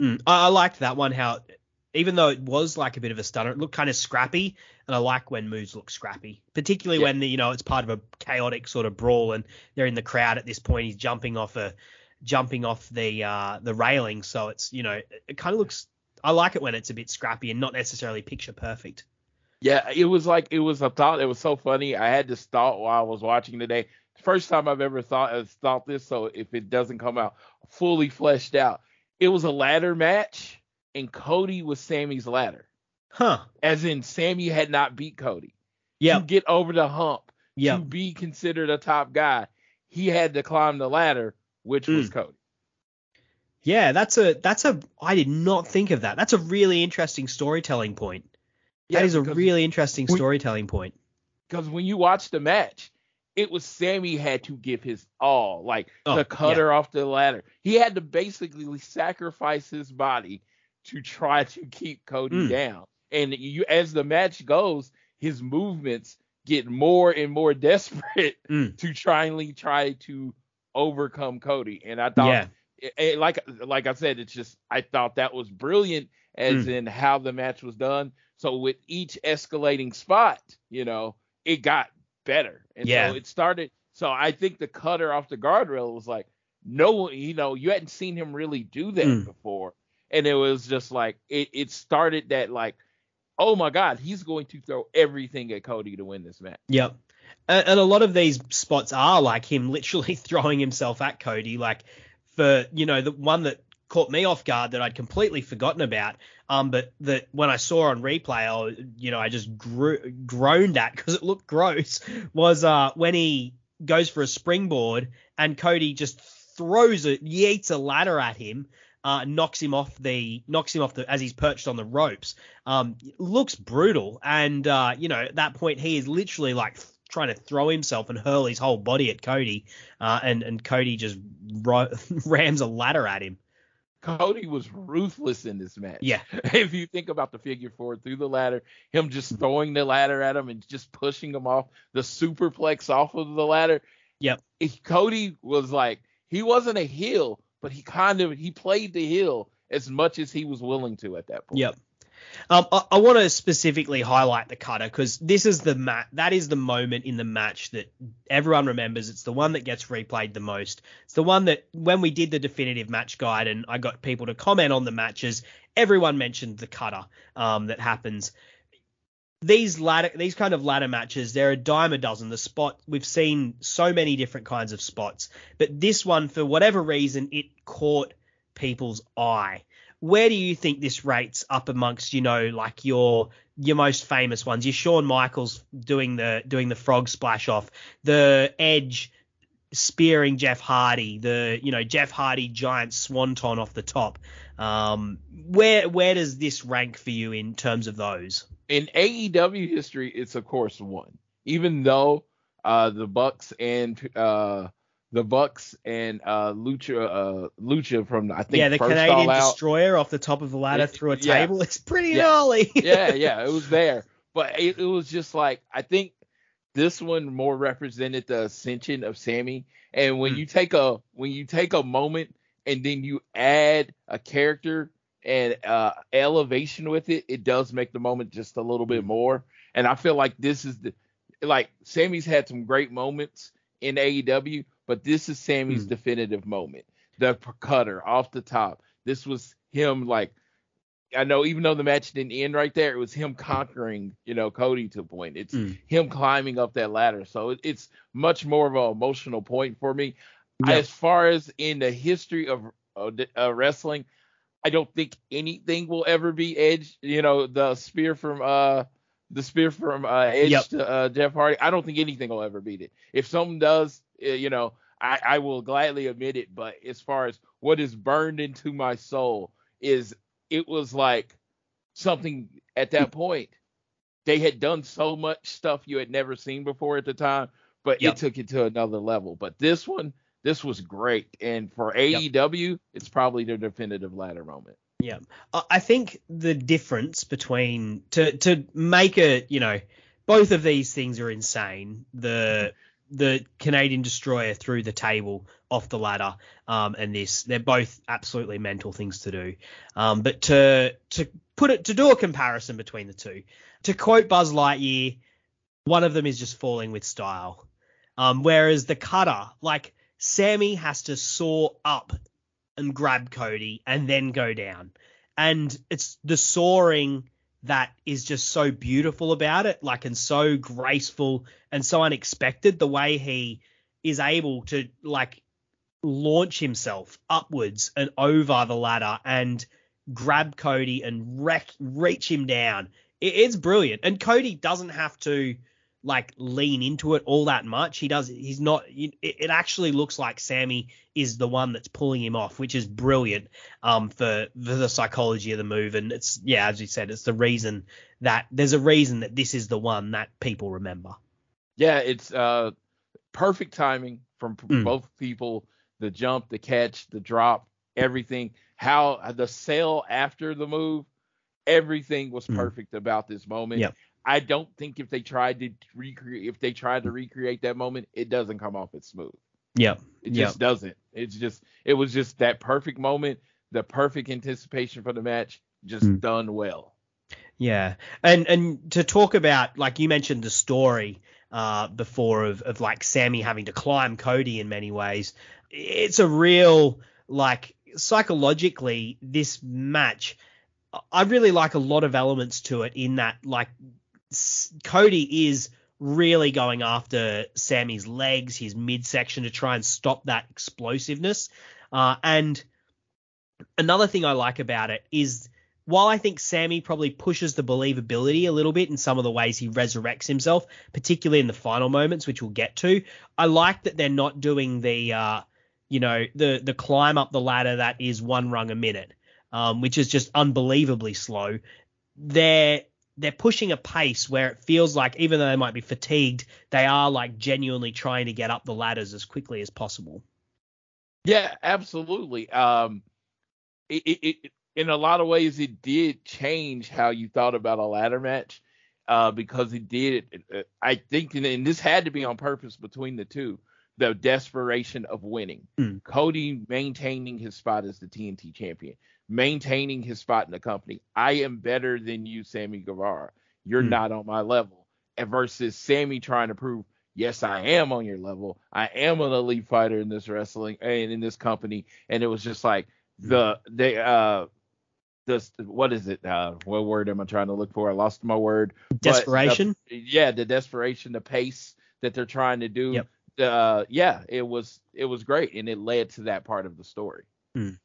S1: Mm, I, I liked that one. How even though it was like a bit of a stunner, it looked kind of scrappy, and I like when moves look scrappy, particularly
S2: Yeah.
S1: when you know it's part of a chaotic sort of brawl, and they're in the crowd at this point. He's jumping off a jumping off the uh, the railing, so it's you know it, kind of looks. I like it when it's a bit scrappy and not necessarily picture perfect.
S2: Yeah, it was like it was a thought. It was so funny. I had this thought while I was watching today. First time I've ever thought uh, thought this. So if it doesn't come out fully fleshed out, it was a ladder match, and Cody was Sammy's ladder,
S1: Huh?
S2: as in Sammy had not beat Cody.
S1: Yeah.
S2: To get over the hump,
S1: Yeah.
S2: to be considered a top guy, he had to climb the ladder, which was
S1: Mm.
S2: Cody.
S1: Yeah. That's a that's a. I did not think of that. That's a really interesting storytelling point. that is a really interesting
S2: we-
S1: storytelling point.
S2: because when you watch the match, it was Sammy had to give his all, like
S1: Oh,
S2: the cutter off the ladder. He had to basically sacrifice his body to try to keep Cody
S1: Mm.
S2: down. And you, as the match goes, his movements get more and more desperate
S1: Mm.
S2: to try and try to overcome Cody. And I thought,
S1: Yeah.
S2: it- it- like like I said, it's just I thought that was brilliant as
S1: Mm.
S2: in how the match was done. So with each escalating spot, you know, it got better. And
S1: Yeah.
S2: so it started. So I think the cutter off the guardrail was like, no you know, you hadn't seen him really do that
S1: Mm.
S2: before. And it was just like, it, it started that, like, oh my God, he's going to throw everything at Cody to win this match.
S1: Yep. And, a lot of these spots are like him literally throwing himself at Cody. Like for you know the one that caught me off guard that I'd completely forgotten about. Um, but that when I saw on replay, I you know I just gro- groaned at because it looked gross. Was uh when he goes for a springboard and Cody just throws it, yeets a ladder at him. Uh, knocks him off the knocks him off the as he's perched on the ropes. Um, looks brutal, and uh, you know at that point he is literally like trying to throw himself and hurl his whole body at Cody, uh, and and Cody just ro- rams a ladder at him.
S2: Cody was ruthless in this match.
S1: Yeah.
S2: If you think about the figure four through the ladder, him just throwing the ladder at him and just pushing him off the superplex off of the ladder.
S1: Yep.
S2: If Cody was like he wasn't a heel, but he kind of he played the heel as much as he was willing to at that point.
S1: Yep. Um, I, I want to specifically highlight the cutter because this is the that is the moment in the match that everyone remembers. It's the one that gets replayed the most. It's the one that when we did the definitive match guide and I got people to comment on the matches, everyone mentioned the cutter um, that happens. These ladder, these kind of ladder matches, they're a dime a dozen. The spot we've seen so many different kinds of spots, but this one, for whatever reason, it caught people's eye where do you think this rates up amongst you know like your your most famous ones? Your Shawn Michaels doing the doing the frog splash off the Edge spearing Jeff Hardy the you know Jeff Hardy giant swanton off the top. Um where where does this rank for you in terms of those?
S2: In AEW history, it's of course one. Even though uh the Bucks and uh the Bucks and uh Lucha uh Lucha from I think
S1: yeah the
S2: first
S1: Canadian destroyer off the top of the ladder
S2: Yeah,
S1: through a
S2: yeah.
S1: table it's pretty
S2: Yeah.
S1: gnarly
S2: yeah, yeah, it was there. But it, it was just like I think this one more represented the ascension of Sammy. And when
S1: Hmm.
S2: you take a when you take a moment and then you add a character and uh elevation with it, it does make the moment just a little bit more. And I feel like this is the like Sammy's had some great moments in AEW, but this is Sammy's
S1: Hmm.
S2: definitive moment. The cutter off the top. This was him like I know even though the match didn't end right there, it was him conquering, you know, Cody to a point. It's
S1: Mm.
S2: him climbing up that ladder. So it, it's much more of an emotional point for me.
S1: Yeah.
S2: As far as in the history of uh, uh, wrestling, I don't think anything will ever be Edge. You know, the spear from uh the spear from uh, Edge yep. to uh, Jeff Hardy. I don't think anything will ever beat it. If something does, uh, you know, I, I will gladly admit it. But as far as what is burned into my soul is, it was like something at that point. They had done so much stuff you had never seen before at the time, but yep. it took it to another level. But this one, this was great, and for AEW, yep. it's probably their definitive ladder moment.
S1: Yeah, I think the difference between to to make a you know both of these things are insane. The the Canadian destroyer through the table off the ladder, um, and this they're both absolutely mental things to do. Um, but to to put it to do a comparison between the two, to quote Buzz Lightyear, one of them is just falling with style, um, whereas the cutter like Sammy has to soar up and grab Cody and then go down. And it's the soaring that is just so beautiful about it, like and so graceful and so unexpected. The way he is able to like launch himself upwards and over the ladder and grab Cody and wreck, reach him down. It, it's brilliant. And Cody doesn't have to like lean into it all that much. He does. He's not. It, it, actually looks like Sammy is the one that's pulling him off, which is brilliant um, for, for the psychology of the move. And it's yeah, as you said, it's the reason that there's a reason that this is the one that people remember.
S2: Yeah, it's uh, perfect timing from mm. both people. The jump, the catch, the drop, everything. How the sale after the move, everything was mm. perfect mm. about this moment. Yep. I don't think if they tried to recreate if they tried to recreate that moment, it doesn't come off as smooth.
S1: Yeah.
S2: It just yep. doesn't. It's just it was just that perfect moment, the perfect anticipation for the match, just mm. done well.
S1: Yeah. And and to talk about like you mentioned the story uh before of of like Sammy having to climb Cody in many ways. It's a real like psychologically this match I really like a lot of elements to it in that like Cody is really going after Sammy's legs, his midsection to try and stop that explosiveness. Uh, and another thing I like about it is while I think Sammy probably pushes the believability a little bit in some of the ways he resurrects himself, particularly in the final moments, which we'll get to, I like that they're not doing the, uh, you know, the the climb up the ladder that is one rung a minute, um, which is just unbelievably slow. They're they're pushing a pace where it feels like even though they might be fatigued, they are like genuinely trying to get up the ladders as quickly as possible.
S2: Yeah, absolutely. Um, it, it, it, in a lot of ways, it did change how you thought about a ladder match uh, because it did. I think, and this had to be on purpose between the two. The desperation of winning. Mm. Cody maintaining his spot as the TNT champion maintaining his spot in the company. I am better than you, Sammy Guevara. You're mm. not on my level. And versus Sammy trying to prove, yes, I am on your level. I am an elite fighter in this wrestling and in this company. And it was just like hmm. the they uh the what is it? Uh, what word am I trying to look for? I lost my word.
S1: Desperation.
S2: The, yeah, the desperation, the pace that they're trying to do. Yep. Uh, yeah, it was it was great, and it led to that part of the story.
S1: Mm.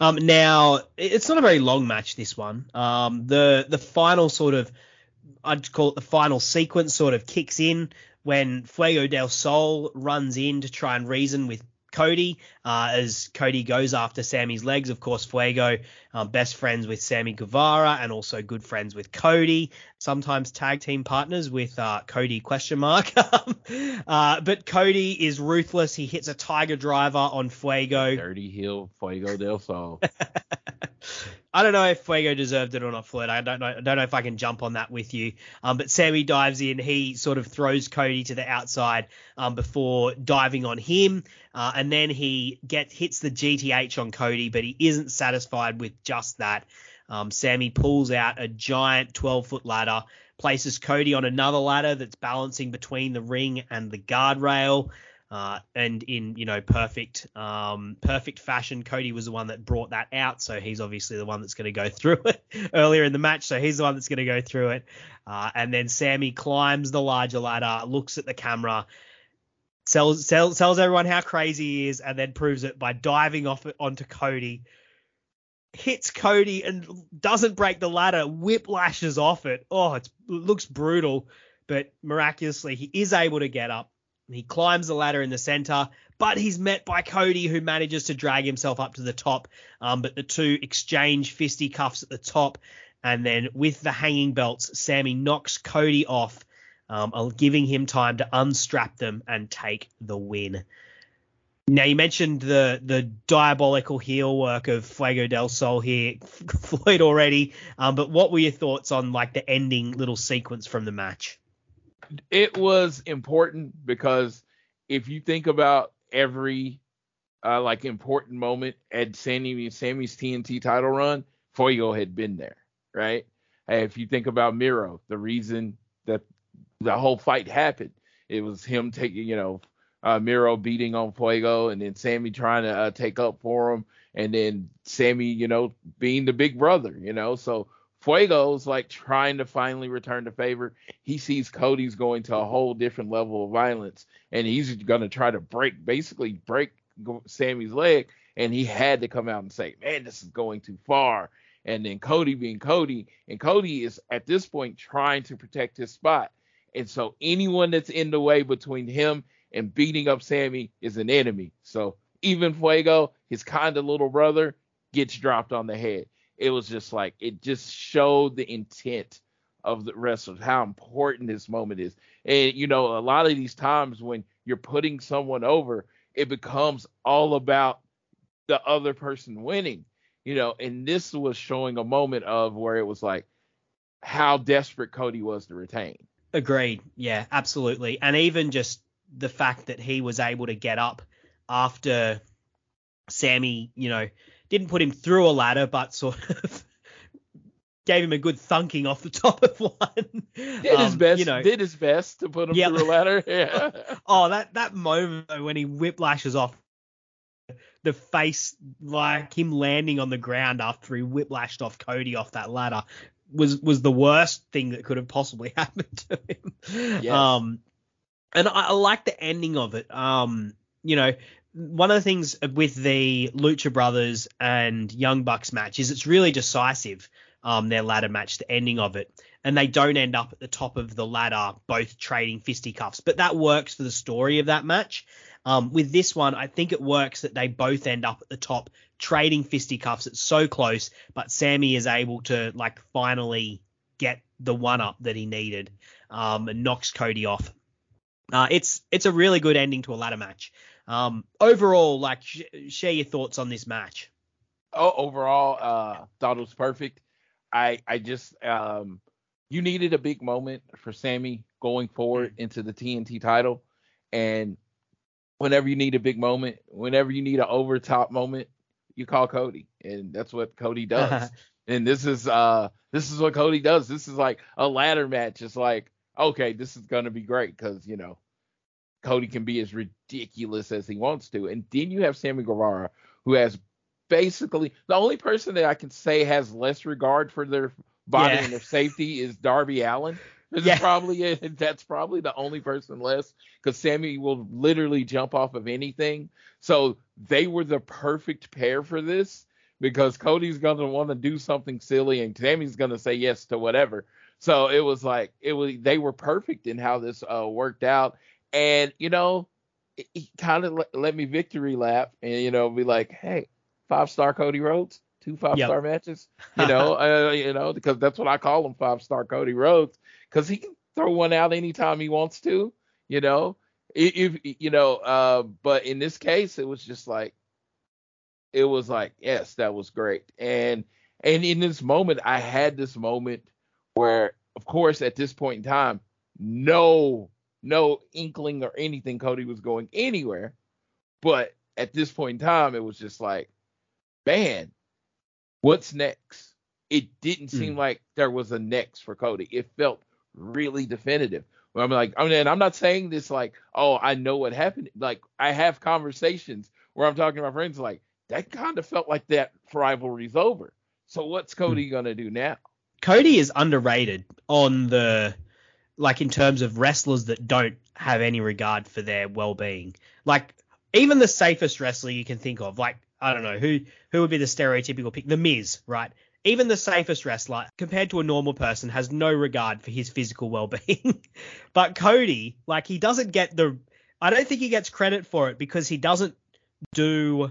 S1: Um, now it's not a very long match. This one, um, the the final sort of, I'd call it the final sequence, sort of kicks in when Fuego del Sol runs in to try and reason with Cody uh, as Cody goes after Sammy's legs. Of course, Fuego, um, best friends with Sammy Guevara and also good friends with Cody. Sometimes tag team partners with uh, Cody question mark. uh, but Cody is ruthless. He hits a tiger driver on Fuego.
S2: Dirty heel Fuego del Sol.
S1: I don't know if Fuego deserved it or not, Floyd. I don't know. I don't know if I can jump on that with you. Um, but Sammy dives in. He sort of throws Cody to the outside um, before diving on him, uh, and then he gets hits the GTH on Cody, but he isn't satisfied with just that. Um, Sammy pulls out a giant 12 foot ladder, places Cody on another ladder that's balancing between the ring and the guardrail. Uh, and in you know perfect um, perfect fashion, Cody was the one that brought that out, so he's obviously the one that's going to go through it earlier in the match. So he's the one that's going to go through it. Uh, and then Sammy climbs the larger ladder, looks at the camera, sells tells tells everyone how crazy he is, and then proves it by diving off it onto Cody. hits Cody and doesn't break the ladder, whiplashes off it. Oh, it looks brutal, but miraculously he is able to get up. He climbs the ladder in the center, but he's met by Cody, who manages to drag himself up to the top. Um, but the two exchange fisticuffs at the top, and then with the hanging belts, Sammy knocks Cody off, um, giving him time to unstrap them and take the win. Now you mentioned the the diabolical heel work of Fuego del Sol here, Floyd already. Um, but what were your thoughts on like the ending little sequence from the match?
S2: It was important because if you think about every uh, like important moment at Sammy Sammy's TNT title run, Fuego had been there, right? if you think about Miro, the reason that the whole fight happened, it was him taking, you know, uh, Miro beating on Fuego, and then Sammy trying to uh, take up for him, and then Sammy, you know, being the big brother, you know. So Fuego's like trying to finally return to favor. He sees Cody's going to a whole different level of violence, and he's gonna try to break, basically break Sammy's leg. And he had to come out and say, "Man, this is going too far." And then Cody being Cody, and Cody is at this point trying to protect his spot. And so anyone that's in the way between him and beating up Sammy is an enemy. So even Fuego, his kind of little brother, gets dropped on the head. It was just like it just showed the intent of the wrestlers, how important this moment is. And you know, a lot of these times when you're putting someone over, it becomes all about the other person winning. You know, and this was showing a moment of where it was like how desperate Cody was to retain.
S1: Agreed. Yeah, absolutely. And even just the fact that he was able to get up after Sammy, you know, didn't put him through a ladder, but sort of gave him a good thunking off the top of one.
S2: Did um, his best. You know, did his best to put him through a ladder. Yeah.
S1: oh, that that moment when he whiplashes off the face, like him landing on the ground after he whiplashed off Cody off that ladder, was was the worst thing that could have possibly happened to him. Yes. Um, and I, I like the ending of it. Um, you know, one of the things with the Lucha Brothers and Young Bucks match is it's really decisive. Um, their ladder match, the ending of it, and they don't end up at the top of the ladder, both trading fisticuffs. But that works for the story of that match. Um, with this one, I think it works that they both end up at the top, trading fisticuffs. It's so close, but Sammy is able to like finally get the one up that he needed, um, and knocks Cody off. Uh, it's it's a really good ending to a ladder match. Um, overall, like, sh- share your thoughts on this match.
S2: Oh, overall, uh, thought it was perfect. I I just um, you needed a big moment for Sammy going forward mm. into the TNT title, and whenever you need a big moment, whenever you need an over top moment, you call Cody, and that's what Cody does. and this is uh this is what Cody does. This is like a ladder match. It's like okay, this is gonna be great because you know Cody can be as ridiculous as he wants to, and then you have Sammy Guevara who has basically the only person that I can say has less regard for their body yeah. and their safety is Darby Allin. This yeah. is probably that's probably the only person less because Sammy will literally jump off of anything. So they were the perfect pair for this because Cody's gonna want to do something silly and Sammy's gonna say yes to whatever. So it was like it was they were perfect in how this uh, worked out, and you know he kind of let, me victory lap and you know be like, hey, five star Cody Rhodes, two five star yep. matches, you know, uh, you know because that's what I call him, five star Cody Rhodes because he can throw one out anytime he wants to, you know. If, if you know, uh, but in this case, it was just like, it was like, yes, that was great, and and in this moment, I had this moment where, of course, at this point in time, no, no inkling or anything Cody was going anywhere, but at this point in time, it was just like, man, what's next? It didn't seem mm. like there was a next for Cody. It felt really definitive. I'm like, I mean, I'm not saying this like, oh, I know what happened. Like, I have conversations where I'm talking to my friends, like, that kind of felt like that rivalry's over. So what's hmm. Cody gonna do now?
S1: Cody is underrated on the like in terms of wrestlers that don't have any regard for their well-being. Like even the safest wrestler you can think of, like I don't know who who would be the stereotypical pick. The Miz, right? Even the safest wrestler, compared to a normal person, has no regard for his physical well-being. but Cody, like, he doesn't get the. I don't think he gets credit for it because he doesn't do.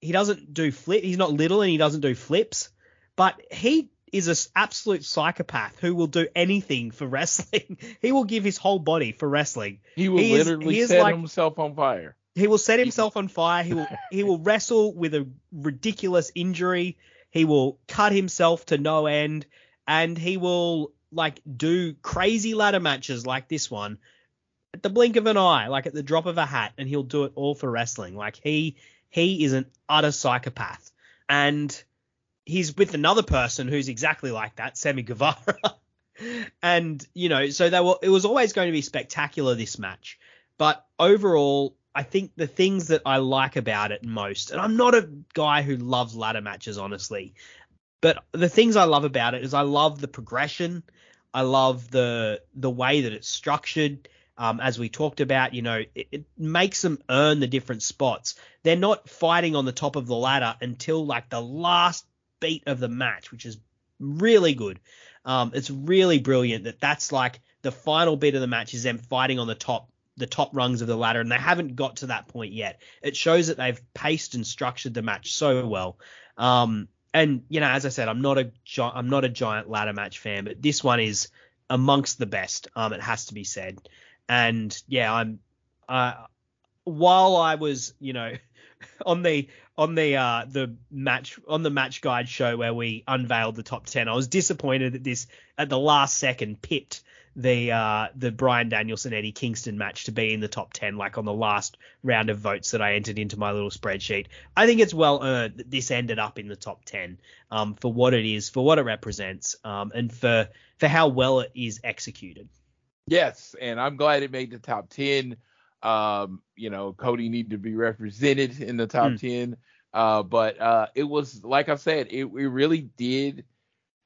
S1: He doesn't do flip. He's not little and he doesn't do flips. But he is an absolute psychopath who will do anything for wrestling. he will give his whole body for wrestling.
S2: He will
S1: He is-
S2: literally
S1: he
S2: set
S1: like-
S2: himself on fire.
S1: He will set himself on fire. He will he will wrestle with a ridiculous injury. He will cut himself to no end, and he will like do crazy ladder matches like this one at the blink of an eye, like at the drop of a hat, and he'll do it all for wrestling. Like he he is an utter psychopath, and he's with another person who's exactly like that, Sammy Guevara. and you know, so they were. It was always going to be spectacular this match, but overall, I think the things that I like about it most, and I'm not a guy who loves ladder matches, honestly, but the things I love about it is I love the progression. I love the the way that it's structured. Um, as we talked about, you know, it, it makes them earn the different spots. They're not fighting on the top of the ladder until like the last beat of the match, which is really good. Um, it's really brilliant that that's like the final bit of the match is them fighting on the top the top rungs of the ladder, and they haven't got to that point yet. It shows that they've paced and structured the match so well. Um, and you know, as I said, I'm not a I'm not a giant ladder match fan, but this one is amongst the best. Um, it has to be said. And yeah, I'm. Uh, while I was, you know, on the on the uh the match on the match guide show where we unveiled the top 10 i was disappointed that this at the last second pipped the uh the bryan danielson eddie kingston match to be in the top 10 like on the last round of votes that i entered into my little spreadsheet i think it's well earned that this ended up in the top 10 um for what it is for what it represents um and for for how well it is executed
S2: Yes, and I'm glad it made the top ten. Um, you know, Cody needed to be represented in the top
S1: Mm.
S2: ten. Uh, but uh, it was like I said, it, it really did.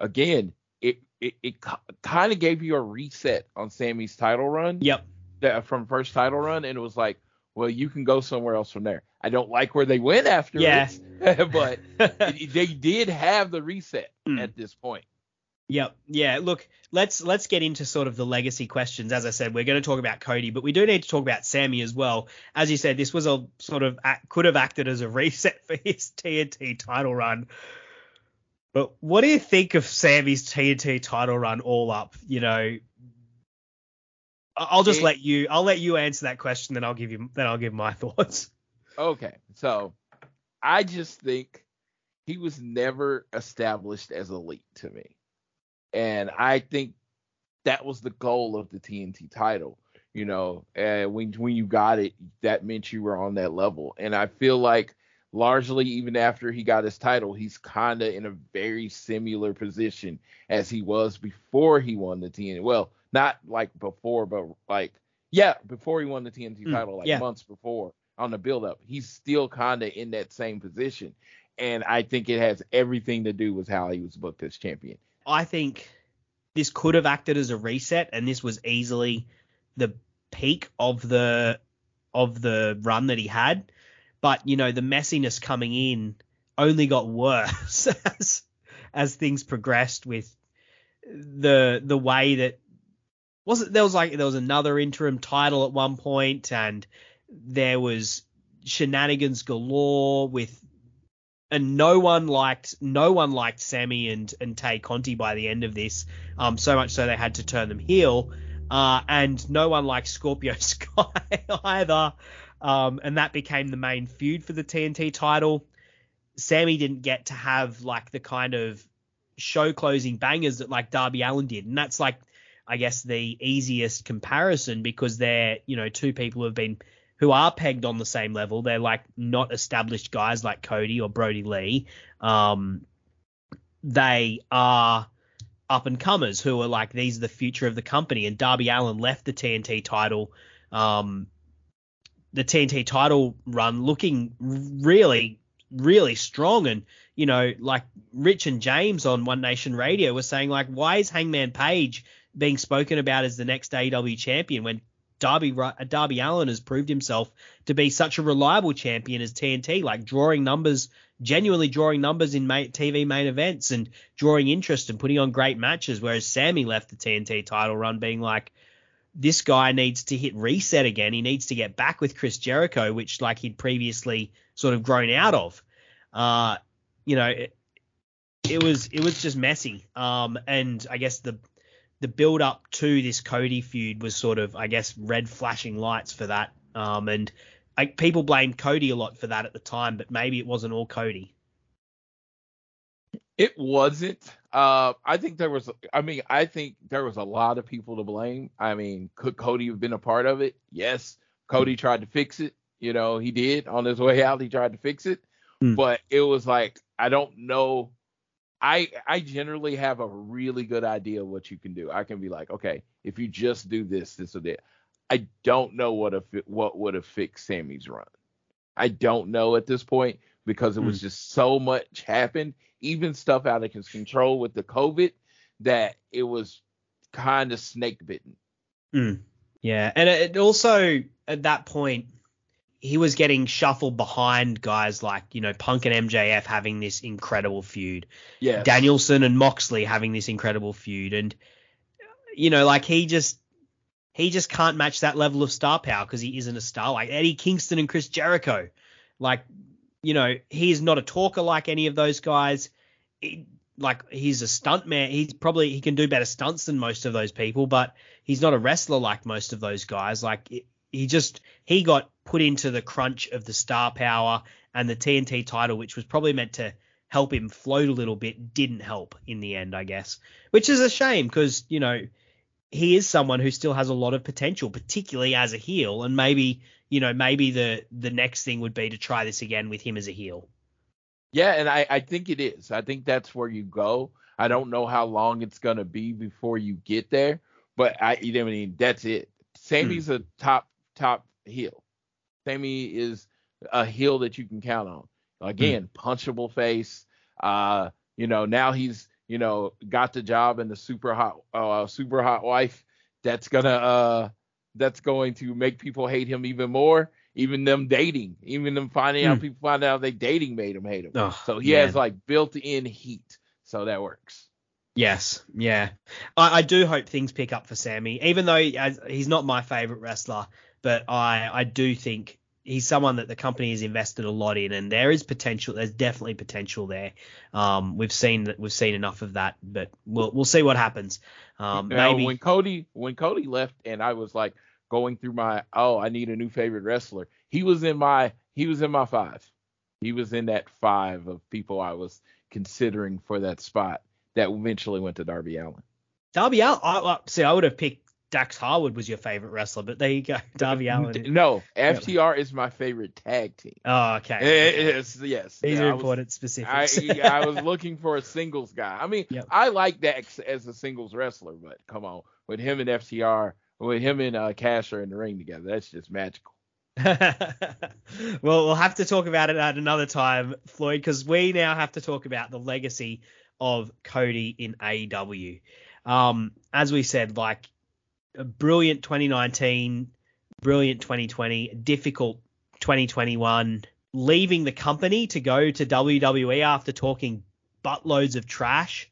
S2: Again, it it, it kind of gave you a reset on Sammy's title run.
S1: yep
S2: that from first title run, and it was like, well, you can go somewhere else from there. I don't like where they went after it, but they did have the reset
S1: Mm.
S2: at this point.
S1: Yep. Yeah. Look, let's let's get into sort of the legacy questions. As I said, we're going to talk about Cody, but we do need to talk about Sammy as well. As you said, this was a sort of act, could have acted as a reset for his TNT title run. But what do you think of Sammy's TNT title run all up? You know, I'll just
S2: It-
S1: let you. I'll let you answer that question, then I'll give you. Then I'll give my thoughts.
S2: Okay, so I just think he was never established as elite to me, and I think that was the goal of the TNT title. You know, and when when you got it, that meant you were on that level, and I feel like largely even after he got his title, he's kind of in a very similar position as he was before he won the TNT. Well, not like before, but like yeah, before he won the TNT
S1: Mm,
S2: title, like
S1: yeah.
S2: months before on the build up. He's still kind of in that same position. And I think it has everything to do with how he was booked as champion.
S1: I think this could have acted as a reset, and this was easily the peak of the of the run that he had. But you know, the messiness coming in only got worse as as things progressed with the the way that was it there was like there was another interim title at one point and there was shenanigans galore with and no one liked no one liked Sammy and and Tay Conti by the end of this. Um, so much so they had to turn them heel. Uh, and no one liked Scorpio Sky either. Um, and that became the main feud for the TNT title. Sammy didn't get to have like the kind of show closing bangers that like Darby Allin did, and that's like I guess the easiest comparison because they're you know two people who have been who are pegged on the same level. They're like not established guys like Cody or Brodie Lee. Um, they are up and comers who are like these are the future of the company. And Darby Allin left the TNT title, um, the TNT title run looking really, really strong. And you know, like Rich and James on One Nation Radio were saying, like, why is Hangman Page being spoken about as the next AEW champion when Darby Darby Allin has proved himself to be such a reliable champion as TNT, like drawing numbers, genuinely drawing numbers in TV main events and drawing interest and putting on great matches. Whereas Sammy left the TNT title run being like, this guy needs to hit reset again. He needs to get back with Chris Jericho, which like he'd previously sort of grown out of. Uh, you know, it, it was it was just messy. Um, and I guess the the build up to this Cody feud was sort of, I guess, red flashing lights for that. Um, and like people blamed Cody a lot for that at the time, but maybe it wasn't all Cody.
S2: It wasn't. Uh, I think there was. I mean, I think there was a lot of people to blame. I mean, could Cody have been a part of it? Yes. Cody tried to fix it. You know, he did on his way out. He tried to fix it, mm. but it was like I don't know I I generally have a really good idea of what you can do. I can be like, okay, if you just do this, this or that. I don't know what if what would have fixed Sammy's run. I don't know at this point because it was mm. just so much happened, even stuff out of his control with the COVID that it was kind of snake bitten.
S1: Mm. Yeah, and it also at that point he was getting shuffled behind guys like you know Punk and MJF having this incredible feud.
S2: Yeah.
S1: Danielson and Moxley having this incredible feud, and you know like he just he just can't match that level of star power because he isn't a star like Eddie Kingston and Chris Jericho. Like you know he is not a talker like any of those guys. He, like he's a stunt man. He's probably he can do better stunts than most of those people, but he's not a wrestler like most of those guys. Like he just he got put into the crunch of the star power and the TNT title, which was probably meant to help him float a little bit, didn't help in the end, I guess. Which is a shame because you know he is someone who still has a lot of potential, particularly as a heel, and maybe you know maybe the the next thing would be to try this again with him as a heel.
S2: Yeah, and I I think it is. I think that's where you go. I don't know how long it's gonna be before you get there, but I, I mean that's it. Sammy's hmm. a top top heel. Sammy is a heel that you can count on. Again, mm. punchable face. Uh, you know, now he's you know got the job and the super hot uh super hot wife. That's gonna uh that's going to make people hate him even more. Even them dating, even them finding mm. out people find out they dating made him hate him. Oh, so he man. has like built-in heat. So that works.
S1: Yes, yeah. I, I, do hope things pick up for Sammy, even though he's not my favorite wrestler but I I do think he's someone that the company has invested a lot in, and there is potential. There's definitely potential there. Um, we've seen that we've seen enough of that, but we'll we'll see what happens. Um,
S2: now, maybe when Cody when Cody left, and I was like going through my oh I need a new favorite wrestler. He was in my he was in my five. He was in that five of people I was considering for that spot that eventually went to Darby Allin.
S1: Darby Allin, I, I, see, I would have picked Dax Harwood was your favorite wrestler, but there you go, Darby Allin.
S2: No, FTR is my favorite tag team.
S1: Oh, okay.
S2: It, it's, yes.
S1: These are important specifics.
S2: I, I, was looking for a singles guy. I mean, yep. I like Dax as a singles wrestler, but come on, with him and FTR, with him and uh, Cash are in the ring together, that's just magical.
S1: well, we'll have to talk about it at another time, Floyd, because we now have to talk about the legacy of Cody in AEW. Um, as we said, like a brilliant 2019, brilliant 2020, difficult 2021, leaving the company to go to WWE after talking buttloads of trash,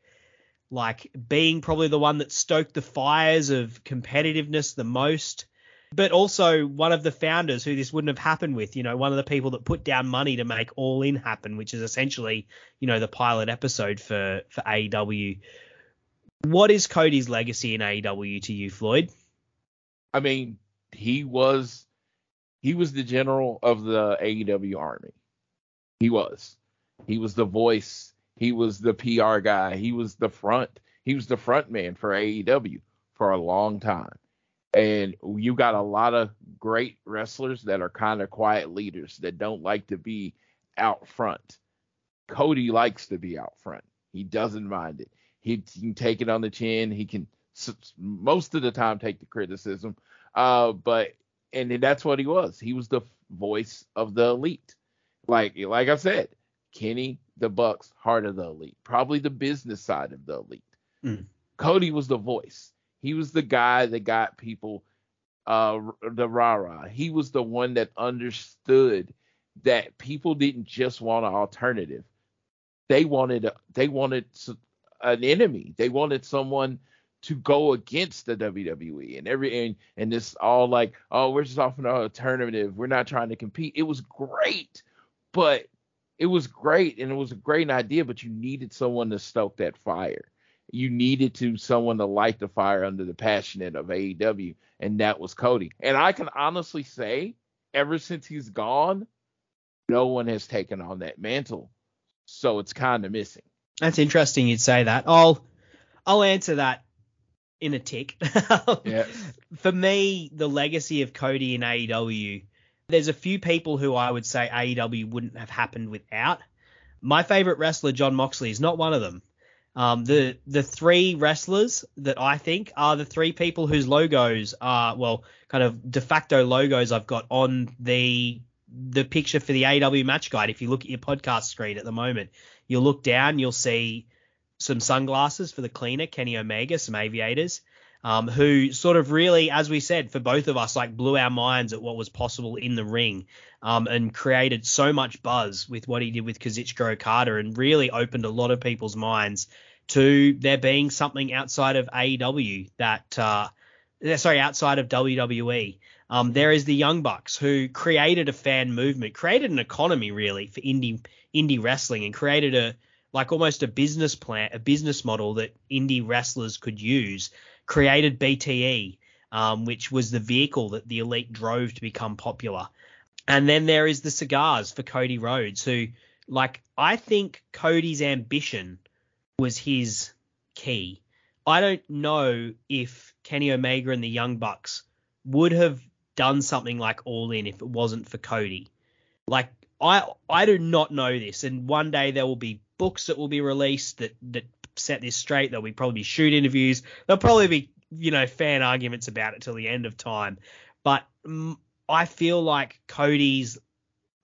S1: like being probably the one that stoked the fires of competitiveness the most, but also one of the founders who this wouldn't have happened with, you know, one of the people that put down money to make All In happen, which is essentially, you know, the pilot episode for for AEW. What is Cody's legacy in AEW to you, Floyd?
S2: I mean, he was he was the general of the AEW army. He was. He was the voice. He was the PR guy. He was the front. He was the front man for AEW for a long time. And you got a lot of great wrestlers that are kind of quiet leaders that don't like to be out front. Cody likes to be out front. He doesn't mind it he can take it on the chin. He can most of the time take the criticism. Uh, but and that's what he was. He was the voice of the elite. Like like I said, Kenny the Bucks, heart of the elite, probably the business side of the elite. Mm. Cody was the voice. He was the guy that got people uh, the Rara. He was the one that understood that people didn't just want an alternative. They wanted a, they wanted an enemy. They wanted someone to go against the WWE and every and, and this all like, oh, we're just offering an alternative. We're not trying to compete. It was great, but it was great and it was a great idea, but you needed someone to stoke that fire. You needed to someone to light the fire under the passionate of AEW, and that was Cody. And I can honestly say, ever since he's gone, no one has taken on that mantle. So it's kind of missing.
S1: That's interesting you'd say that. I'll I'll answer that in a tick.
S2: yes.
S1: For me, the legacy of Cody in AEW, there's a few people who I would say AEW wouldn't have happened without. My favorite wrestler, Jon Moxley, is not one of them. Um, the the three wrestlers that I think are the three people whose logos are well, kind of de facto logos I've got on the the picture for the AW match guide. If you look at your podcast screen at the moment, you'll look down, you'll see some sunglasses for the cleaner, Kenny Omega, some aviators, um, who sort of really, as we said, for both of us, like blew our minds at what was possible in the ring um, and created so much buzz with what he did with Kazuchika Okada and really opened a lot of people's minds to there being something outside of AEW that, uh, sorry, outside of WWE. Um, there is the Young Bucks who created a fan movement, created an economy really for indie indie wrestling, and created a like almost a business plan, a business model that indie wrestlers could use. Created BTE, um, which was the vehicle that the elite drove to become popular. And then there is the cigars for Cody Rhodes, who like I think Cody's ambition was his key. I don't know if Kenny Omega and the Young Bucks would have done something like All In if it wasn't for Cody. Like I I do not know this, and one day there will be books that will be released that that set this straight. There'll be probably shoot interviews. There'll probably be you know fan arguments about it till the end of time. But mm, I feel like Cody's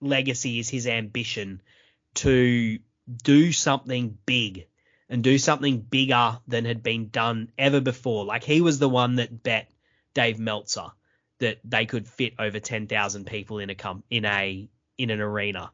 S1: legacy is his ambition to do something big and do something bigger than had been done ever before. Like he was the one that bet Dave Meltzer that they could fit over 10,000 people in a com- in a in an arena.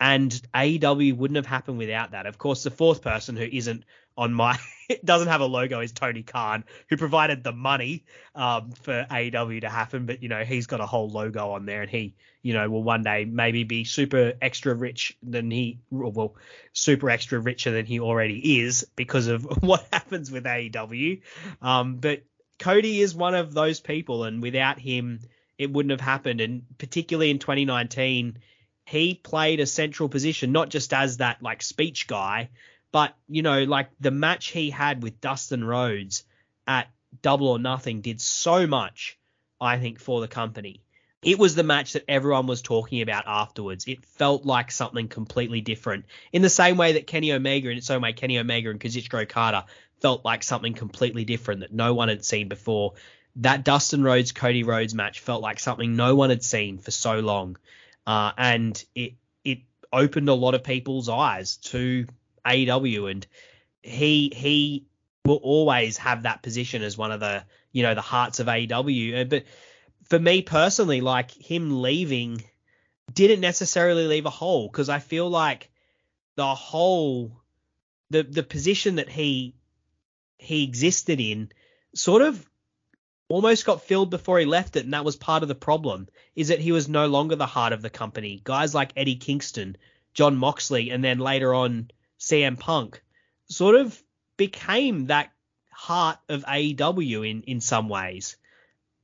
S1: And AEW wouldn't have happened without that. Of course, the fourth person who isn't on my doesn't have a logo is Tony Khan, who provided the money um, for AEW to happen. But you know, he's got a whole logo on there, and he, you know, will one day maybe be super extra rich than he, well, super extra richer than he already is because of what happens with AEW. Um, but Cody is one of those people, and without him, it wouldn't have happened. And particularly in 2019, he played a central position, not just as that like speech guy, but you know, like the match he had with Dustin Rhodes at Double or Nothing did so much, I think, for the company. It was the match that everyone was talking about afterwards. It felt like something completely different. In the same way that Kenny Omega, in its own way, Kenny Omega and Kazuchika Okada felt like something completely different that no one had seen before. That Dustin Rhodes Cody Rhodes match felt like something no one had seen for so long, uh, and it it opened a lot of people's eyes to AEW, and he he will always have that position as one of the you know the hearts of AEW. Uh, but for me personally, like him leaving didn't necessarily leave a hole because I feel like the whole the the position that he he existed in sort of almost got filled before he left it, and that was part of the problem. Is that he was no longer the heart of the company. Guys like Eddie Kingston, Jon Moxley, and then later on CM Punk sort of became that heart of AEW in in some ways,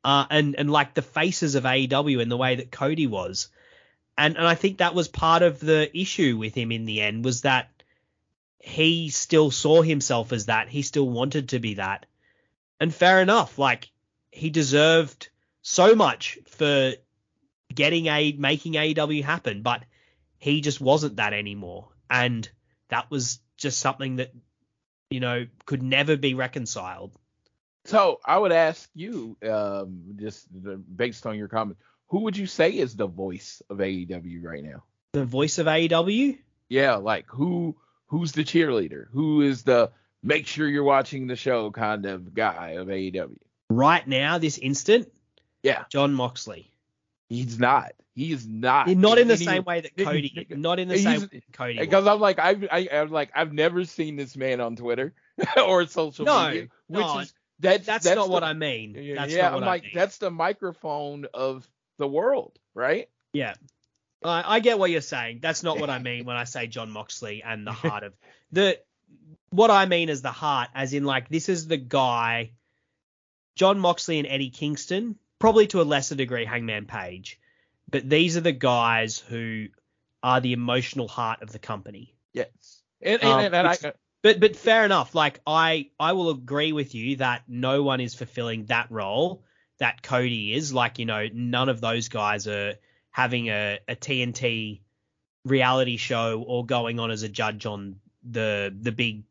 S1: uh, and and like the faces of AEW in the way that Cody was, and and I think that was part of the issue with him in the end was that he still saw himself as that. He still wanted to be that. And fair enough. Like he deserved so much for getting a making AEW happen, but he just wasn't that anymore. And that was just something that you know could never be reconciled.
S2: So I would ask you, um, just based on your comment, who would you say is the voice of AEW right now?
S1: The voice of AEW?
S2: Yeah, like who who's the cheerleader? Who is the make sure you're watching the show kind of guy of AEW?
S1: Right now, this instant?
S2: Yeah,
S1: Jon Moxley.
S2: he's not. He's is not.
S1: Not in the
S2: he-
S1: same way that Cody. Not in the same way Cody.
S2: Because I'm like I've I, I'm like I've never seen this man on Twitter or social
S1: No,
S2: media, which
S1: no,
S2: is that's
S1: That's,
S2: that's
S1: not
S2: the-
S1: what I mean.
S2: Yeah,
S1: That's
S2: yeah,
S1: not what
S2: I'm
S1: I
S2: like
S1: mean.
S2: that's the microphone of the world, right?
S1: Yeah. I I get what you're saying. That's not what I mean when I say Jon Moxley and the heart of the what I mean is the heart, as in like this is the guy Jon Moxley and Eddie Kingston, probably to a lesser degree Hangman Page, but these are the guys who are the emotional heart of the company.
S2: Yes. And
S1: Um,
S2: and, and I
S1: which- But but fair enough. Like I I will agree with you that no one is fulfilling that role that Cody is. Like you know none of those guys are having a, a TNT reality show or going on as a judge on the the big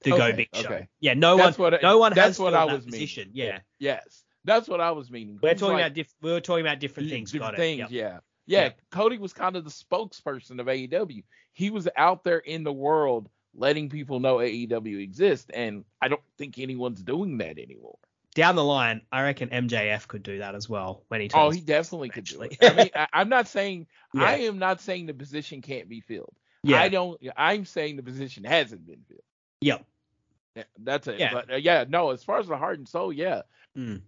S1: the Go Big show.
S2: okay.
S1: Yeah, no
S2: That's
S1: one
S2: what
S1: no one
S2: that's
S1: has
S2: what I
S1: that
S2: was meaning.
S1: position. Yeah.
S2: yes, that's what I was meaning.
S1: We're talking
S2: like-
S1: about diff- we were talking about different things.
S2: different
S1: Got it.
S2: things.
S1: Yep.
S2: Yeah. yeah,
S1: Yep.
S2: Cody was kind of the spokesperson of AEW. He was out there in the world letting people know AEW exists, and I don't think anyone's doing that anymore.
S1: Down the line, I reckon MJF could do that as well when he turns.
S2: Oh, he definitely could do it. I mean, I, I'm not saying
S1: Yeah.
S2: I am not saying the position can't be filled.
S1: yeah.
S2: I don't. I'm saying the position hasn't been filled.
S1: Yep.
S2: Yeah, That's it.
S1: Yeah.
S2: But uh, yeah, no. As far as the heart and soul, yeah.
S1: Mm.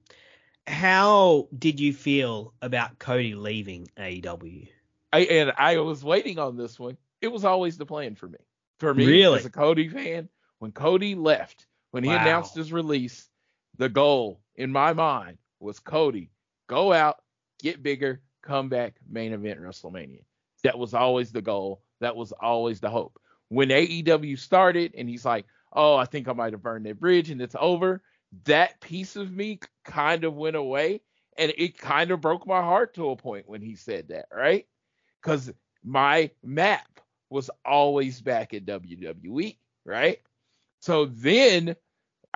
S1: How did you feel about Cody leaving AEW?
S2: I and I was waiting on this one. It was always the plan for me. For me,
S1: Really?
S2: as a Cody fan, when Cody left, when he
S1: Wow.
S2: announced his release, the goal in my mind was Cody go out, get bigger, come back, main event WrestleMania. That was always the goal. That was always the hope. When AEW started, and he's like, "Oh, I think I might have burned that bridge, and it's over." That piece of me kind of went away, and it kind of broke my heart to a point when he said that, right? Because my map was always back at WWE, right? So then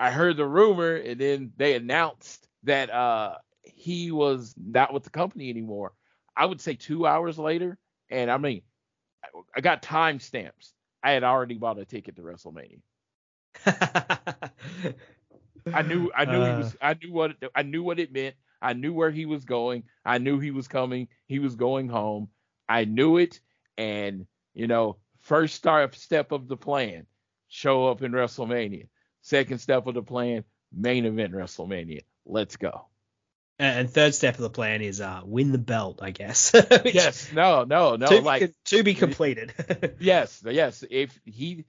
S2: I heard the rumor, and then they announced that uh he was not with the company anymore. I would say two hours later, and I mean, I- got timestamps. I had already bought a ticket to WrestleMania. I knew I knew he was I knew what it, I knew what it meant. I knew where he was going. I knew he was coming. He was going home. I knew it and you know, first start step of the plan, show up in WrestleMania. Second step of the plan, main event WrestleMania. Let's go.
S1: and third step of the plan is uh, win the belt, I guess. Which-
S2: Yes, no, no, no.
S1: to,
S2: like
S1: con- to be completed.
S2: yes, yes. If he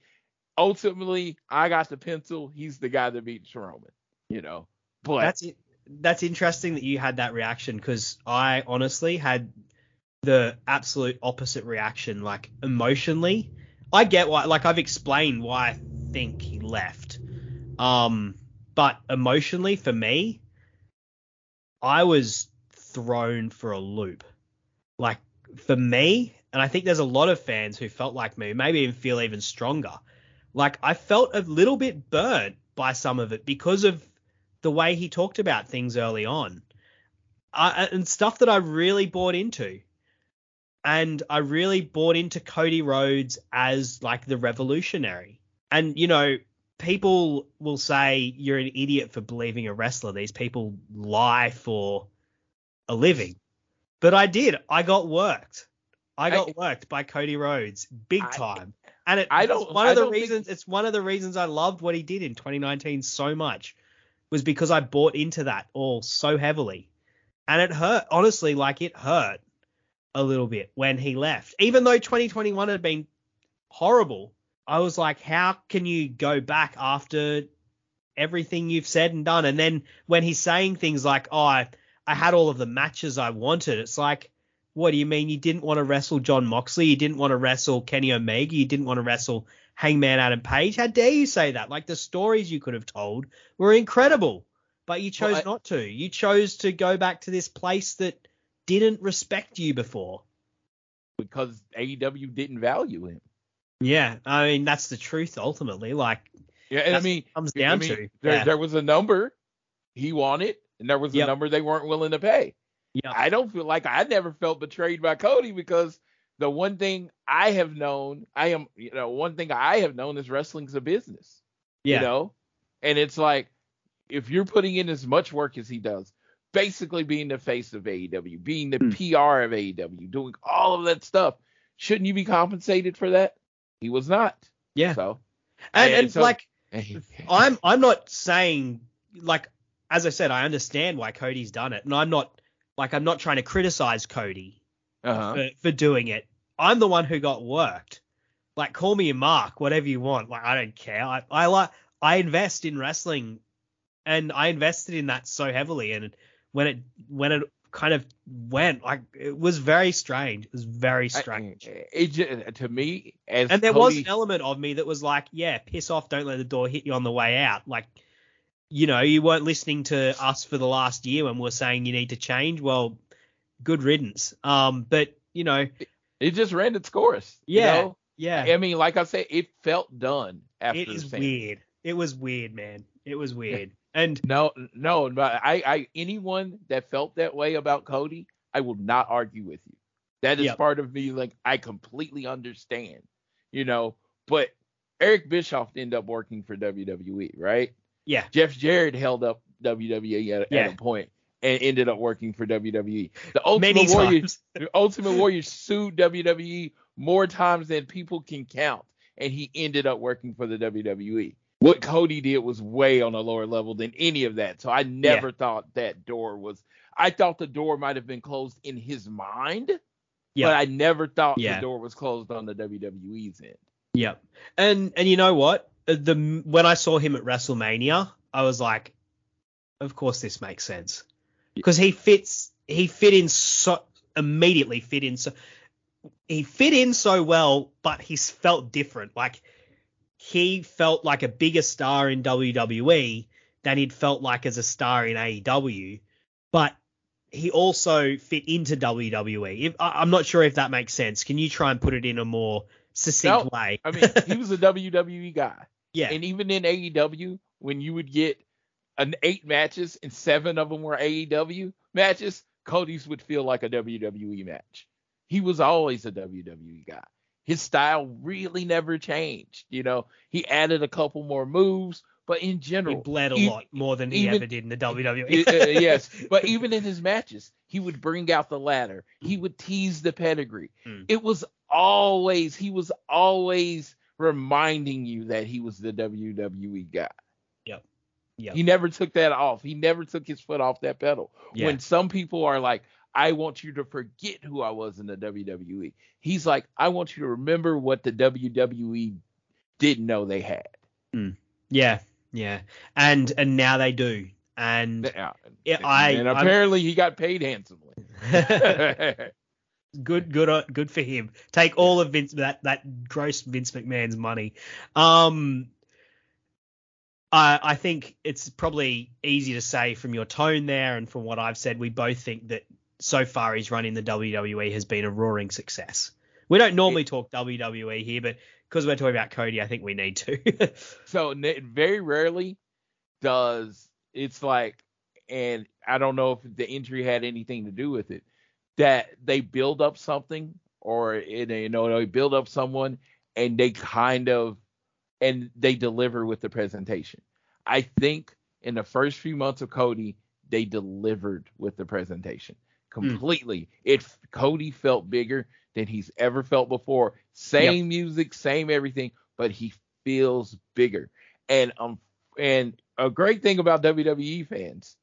S2: ultimately I got the pencil, he's the guy that beats Roman. You know. But
S1: that's it. That's interesting that you had that reaction because I honestly had the absolute opposite reaction. Like emotionally, I get why. Like I've explained why I think he left. Um, but emotionally, for me, I was thrown for a loop. Like for me, and I think there's a lot of fans who felt like me, maybe even feel even stronger. Like I felt a little bit burnt by some of it because of the way he talked about things early on, I, and stuff that I really bought into. And I really bought into Cody Rhodes as like the revolutionary. And you know, people will say you're an idiot for believing a wrestler. These people lie for a living. But I did. I got worked. I got
S2: I-
S1: worked by Cody Rhodes big
S2: I-
S1: time. And it,
S2: I
S1: it's
S2: don't-
S1: one of the
S2: don't think-
S1: reasons it's one of the reasons I loved what he did in 2019 so much was because I bought into that all so heavily. And it hurt, honestly, like it hurt a little bit when he left. Even though 2021 had been horrible, I was like, how can you go back after everything you've said and done? And then when he's saying things like, oh, I, I had all of the matches I wanted, it's like, what do you mean you didn't want to wrestle Jon Moxley? You didn't want to wrestle Kenny Omega? You didn't want to wrestle Hangman Adam Page? How dare you say that? Like the stories you could have told were incredible, but you chose
S2: Well, I-
S1: not to. You chose to go back to this place that didn't respect you before.
S2: because AEW didn't value him.
S1: Yeah, I mean that's the truth ultimately. Like
S2: Yeah, and I mean,
S1: comes
S2: I
S1: down
S2: mean,
S1: to.
S2: there,
S1: yeah.
S2: there was a number he wanted, and there was a
S1: Yep.
S2: number they weren't willing to pay.
S1: yeah.
S2: I don't feel like I never felt betrayed by Cody because the one thing I have known, I am, you know, one thing I have known is wrestling's a business.
S1: yeah.
S2: You know, and it's like if you're putting in as much work as he does, basically being the face of AEW, being the
S1: Hmm.
S2: PR of AEW, doing all of that stuff. Shouldn't you be compensated for that? He was not.
S1: Yeah.
S2: So
S1: And,
S2: and
S1: and
S2: so-
S1: like I'm I'm not saying like as I said, I understand why Cody's done it, and I'm not like I'm not trying to criticize Cody
S2: uh-huh.
S1: for, for doing it. I'm the one who got worked. Like call me a mark, whatever you want. Like I don't care. I I like I invest in wrestling, and I invested in that so heavily. And when it when it kind of went, like it was very strange. It was very strange.
S2: I- it to me as
S1: and there was an element of me that was like, yeah, piss off, don't let the door hit you on the way out. Like, you know, you weren't listening to us for the last year when we are saying you need to change. Well, good riddance. Um, but you know,
S2: it just ran its course. you
S1: Yeah,
S2: know?
S1: yeah,
S2: I mean, like I said, it felt done after
S1: it
S2: the
S1: weird. It was weird, man. It was weird. And
S2: No, no, but I, I, anyone that felt that way about Cody, I will not argue with you. That is
S1: Yep.
S2: part of me. Like I completely understand, you know. But Eric Bischoff ended up working for WWE, right?
S1: yeah,
S2: Jeff Jarrett held up WWE at,
S1: Yeah.
S2: at a point and ended up working for WWE. The Ultimate
S1: many
S2: Warrior, the Ultimate Warrior sued WWE more times than people can count, and he ended up working for the WWE. What Cody did was way on a lower level than any of that. So I never thought that door was. I thought the door might have been closed in his mind,
S1: Yeah.
S2: but I never thought
S1: Yeah.
S2: the door was closed on the WWE's end.
S1: Yep. And and you know what? Uh, The when I saw him at WrestleMania, I was like, of course this makes sense because he fits. He fit in so immediately. Fit in so he fit in so well, but he's felt different. Like he felt like a bigger star in WWE than he'd felt like as a star in AEW, but he also fit into WWE. If, I, I'm not sure if that makes sense. Can you try and put it in a more succinct
S2: No,
S1: way?
S2: I mean, he was a WWE guy.
S1: yeah,
S2: And even in AEW, when you would get an eight matches and seven of them were AEW matches, Cody's would feel like a WWE match. He was always a WWE guy. His style really never changed. You know, he added a couple more moves, but in general, he
S1: bled a lot more than he
S2: even-
S1: ever did in the WWE.
S2: uh, yes, but even in his matches, he would bring out the ladder. He would tease the pedigree.
S1: Mm.
S2: It was always he was always reminding you that he was the WWE guy.
S1: Yep. Yep.
S2: He never took that off. He never took his foot off that pedal.
S1: Yeah.
S2: When some people are like, I want you to forget who I was in the WWE. He's like, I want you to remember what the WWE didn't know they had.
S1: yeah, yeah, and and now they do, and
S2: Yeah,
S1: Yeah, I-
S2: and
S1: I'm-
S2: apparently he got paid handsomely.
S1: good, good, good for him. Take all of Vince that that gross Vince McMahon's money. Um, I I think it's probably easy to say from your tone there and from what I've said, we both think that so far his run in the WWE has been a roaring success. We don't normally talk WWE here, but because we're talking about Cody, I think we need to.
S2: so very rarely does it's like, and I don't know if the injury had anything to do with it, that they build up something or it, you know they build up someone and they kind of and they deliver with the presentation. I think in the first few months of Cody, they delivered with the presentation completely. It Cody felt bigger than he's ever felt before. Same music, same everything, but he feels bigger. And um and a great thing about WWE fans,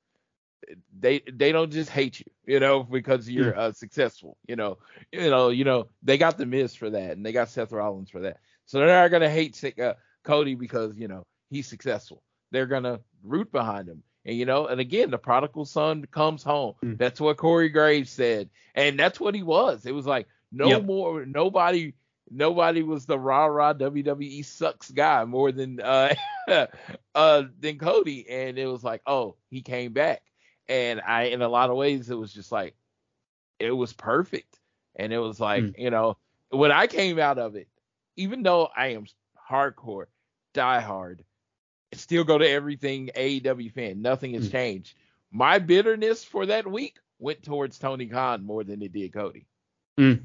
S2: they they don't just hate you, you know, because you're uh, successful. You know, you know, you know, they got the Miz for that, and they got Seth Rollins for that. So they're not gonna hate uh, Cody because you know he's successful. They're gonna root behind him. And you know, and again, the prodigal son comes home.
S1: Mm.
S2: That's what Corey Graves said, and that's what he was. It was like no
S1: Yep.
S2: more, nobody, nobody was the rah rah WWE sucks guy more than uh uh than Cody, and it was like, oh, he came back, and I, in a lot of ways, it was just like, it was perfect, and it was like,
S1: Mm.
S2: you know, when I came out of it, even though I am hardcore, diehard, still go to everything AEW fan. Nothing has
S1: Mm.
S2: changed. My bitterness for that week went towards Tony Khan more than it did Cody.
S1: Mm.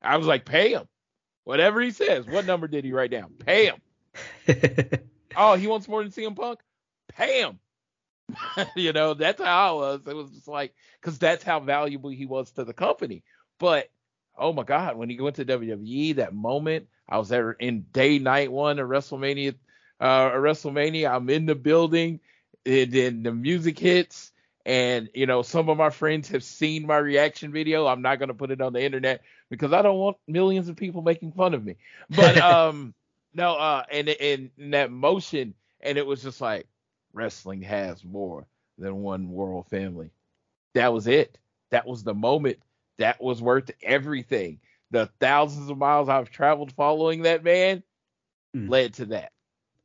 S2: I was like, pay him. Whatever he says. What number did he write down? Pay him. Oh, he wants more than CM Punk? Pay him. you know, that's how I was. It was just like, because that's how valuable he was to the company. But oh my God, when he went to WWE, that moment, I was there in day night one of WrestleMania. Uh, WrestleMania, I'm in the building, and then the music hits, and you know, some of my friends have seen my reaction video. I'm not gonna put it on the internet because I don't want millions of people making fun of me. But um, no, uh, and in that motion, and it was just like wrestling has more than one world family. That was it. That was the moment. That was worth everything. The thousands of miles I've traveled following that man mm. led to that.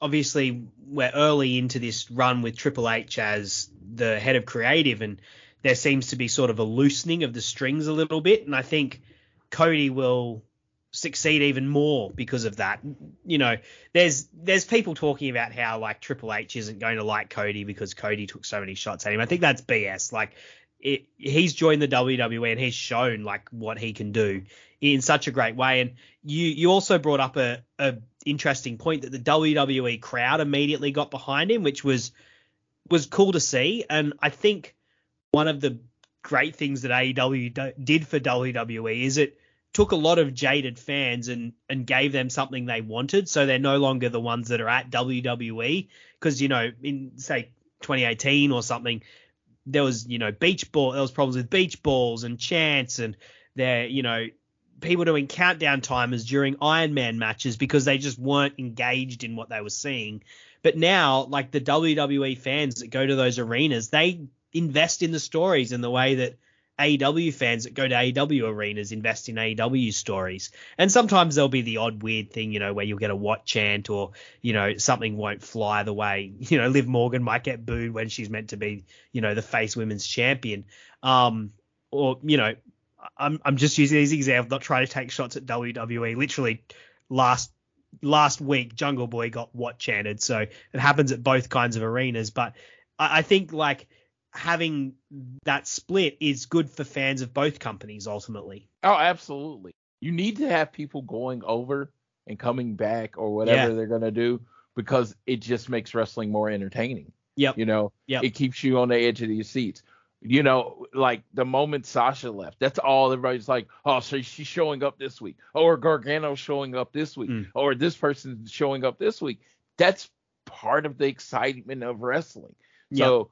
S1: Obviously, we're early into this run with Triple H as the head of creative, and there seems to be sort of a loosening of the strings a little bit. And I think Cody will succeed even more because of that. You know, there's there's people talking about how like Triple H isn't going to like Cody because Cody took so many shots at him. I think that's BS. Like it, he's joined the WWE and he's shown like what he can do in such a great way. And you you also brought up a, a interesting point that the WWE crowd immediately got behind him, which was was cool to see. And I think one of the great things that AEW did for WWE is it took a lot of jaded fans and and gave them something they wanted, so they're no longer the ones that are at WWE. Because you know, in say 2018 or something, there was you know beach ball, there was problems with beach balls and chants, and there you know people doing countdown timers during Iron Man matches because they just weren't engaged in what they were seeing. But now, like the WWE fans that go to those arenas, they invest in the stories in the way that AEW fans that go to AEW arenas invest in AEW stories. And sometimes there'll be the odd weird thing, you know, where you'll get a what chant or, you know, something won't fly the way, you know, Liv Morgan might get booed when she's meant to be, you know, the face women's champion. Um, or, you know, I'm, I'm just using these examples, not trying to take shots at WWE. Literally last last week Jungle Boy got what chanted. So it happens at both kinds of arenas. But I, I think like having that split is good for fans of both companies ultimately.
S2: Oh, absolutely. You need to have people going over and coming back or whatever yeah. they're going to do because it just makes wrestling more entertaining.
S1: Yep.
S2: You know,
S1: yep.
S2: it keeps you on the edge of your seats. You know, like the moment Sasha left, that's all everybody's like, oh, so she's showing up this week, or Gargano's showing up this week, mm. or this person's showing up this week. That's part of the excitement of wrestling. Yep. So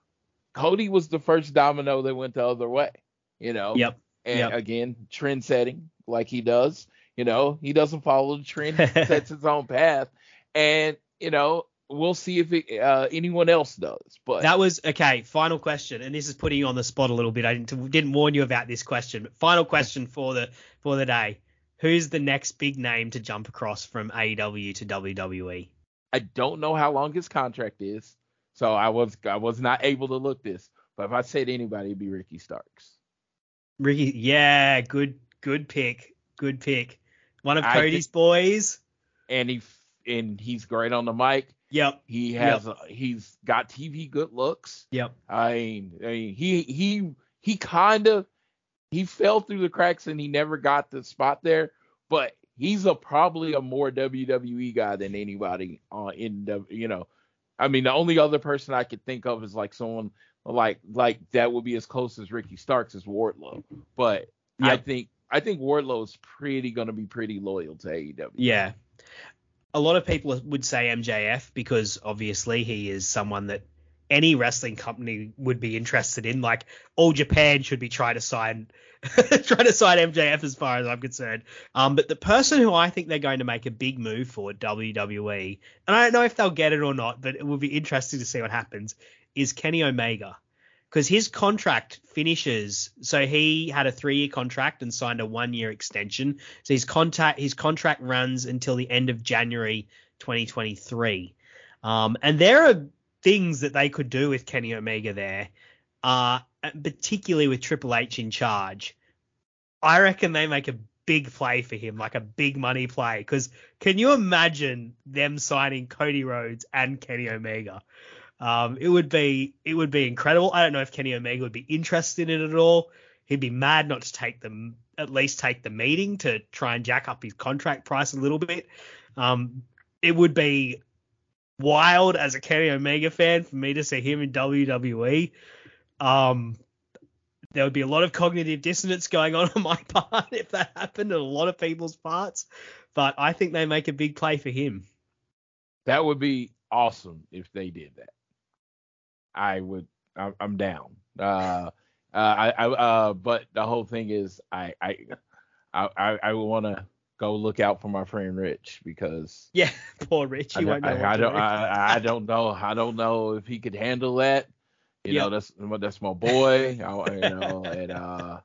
S2: Cody was the first domino that went the other way, you know.
S1: Yep.
S2: And
S1: yep.
S2: again, trend setting like he does. You know, he doesn't follow the trend, sets his own path. And, you know, we'll see if it, uh, anyone else does. But
S1: that was okay. Final question, and this is putting you on the spot a little bit. I didn't, didn't warn you about this question, but final question for the for the day: Who's the next big name to jump across from AEW to WWE?
S2: I don't know how long his contract is. So I was I was not able to look this, but if I said anybody, it'd be Ricky Starks.
S1: Ricky, yeah, good good pick, good pick. One of Cody's boys.
S2: And he and he's great on the mic.
S1: Yep.
S2: He has yep. he's got TV good looks.
S1: Yep.
S2: I mean, I mean he he he kind of he fell through the cracks and he never got the spot there, but he's a probably a more WWE guy than anybody uh, in the you know I mean, the only other person I could think of is like someone like like that would be as close as Ricky Starks as Wardlow. But yep. I think I think Wardlow is pretty going to be pretty loyal to AEW.
S1: Yeah. A lot of people would say MJF because obviously he is someone that any wrestling company would be interested in. Like all Japan should be trying to sign trying to sign MJF as far as I'm concerned. Um, but the person who I think they're going to make a big move for WWE, and I don't know if they'll get it or not, but it will be interesting to see what happens, is Kenny Omega. Because his contract finishes, so he had a three-year contract and signed a one-year extension. So his contact, his contract runs until the end of January 2023. Um, and there are things that they could do with Kenny Omega there, uh, particularly with Triple H in charge. I reckon they make a big play for him, like a big money play. Because can you imagine them signing Cody Rhodes and Kenny Omega? Um, it would be it would be incredible. I don't know if Kenny Omega would be interested in it at all. He'd be mad not to take them at least take the meeting to try and jack up his contract price a little bit. Um, it would be wild as a Kenny Omega fan for me to see him in WWE. Um, there would be a lot of cognitive dissonance going on on my part if that happened, and a lot of people's parts. But I think they make a big play for him.
S2: That would be awesome if they did that. I would. I'm down. Uh, uh, I, I, uh, but the whole thing is, I, I, I, I want to go look out for my friend Rich because
S1: yeah, poor Rich.
S2: I, don't, I, I don't, I, I, don't know. I don't know if he could handle that. You yep. know, that's that's my boy. I, you know, and uh,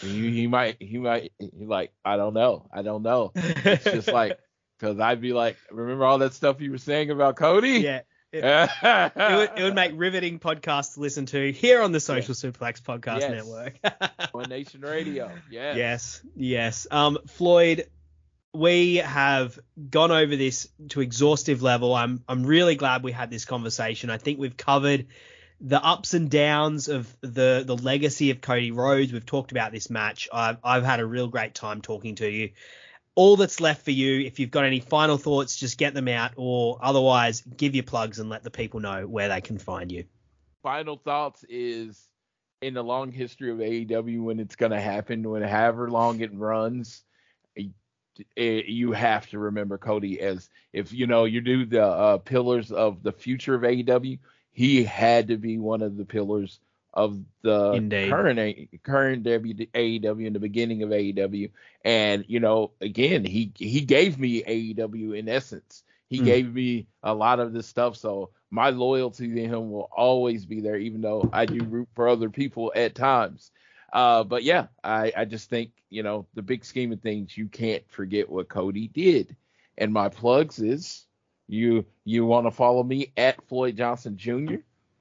S2: he, he might, he might, he like, I don't know, I don't know. It's just like, cause I'd be like, remember all that stuff you were saying about Cody?
S1: Yeah. It, it, would, it, would, make riveting podcasts to listen to here on the Social yeah. Suplex Podcast
S2: yes.
S1: Network.
S2: One Nation Radio. Yes.
S1: Yes. Yes. Um, Floyd, we have gone over this to exhaustive level. I'm I'm really glad we had this conversation. I think we've covered the ups and downs of the the legacy of Cody Rhodes. We've talked about this match. I've I've had a real great time talking to you all that's left for you, if you've got any final thoughts, just get them out, or otherwise, give your plugs and let the people know where they can find you.
S2: Final thoughts is in the long history of AEW when it's going to happen, when however long it runs, you have to remember Cody as if you know you do the uh, pillars of the future of AEW. He had to be one of the pillars of the Indeed. current current AEW in the beginning of AEW. And you know, again, he he gave me AEW in essence. He mm. gave me a lot of this stuff, so my loyalty to him will always be there, even though I do root for other people at times. Uh, but yeah, I, I just think you know the big scheme of things, you can't forget what Cody did. And my plugs is you you want to follow me at Floyd Johnson Jr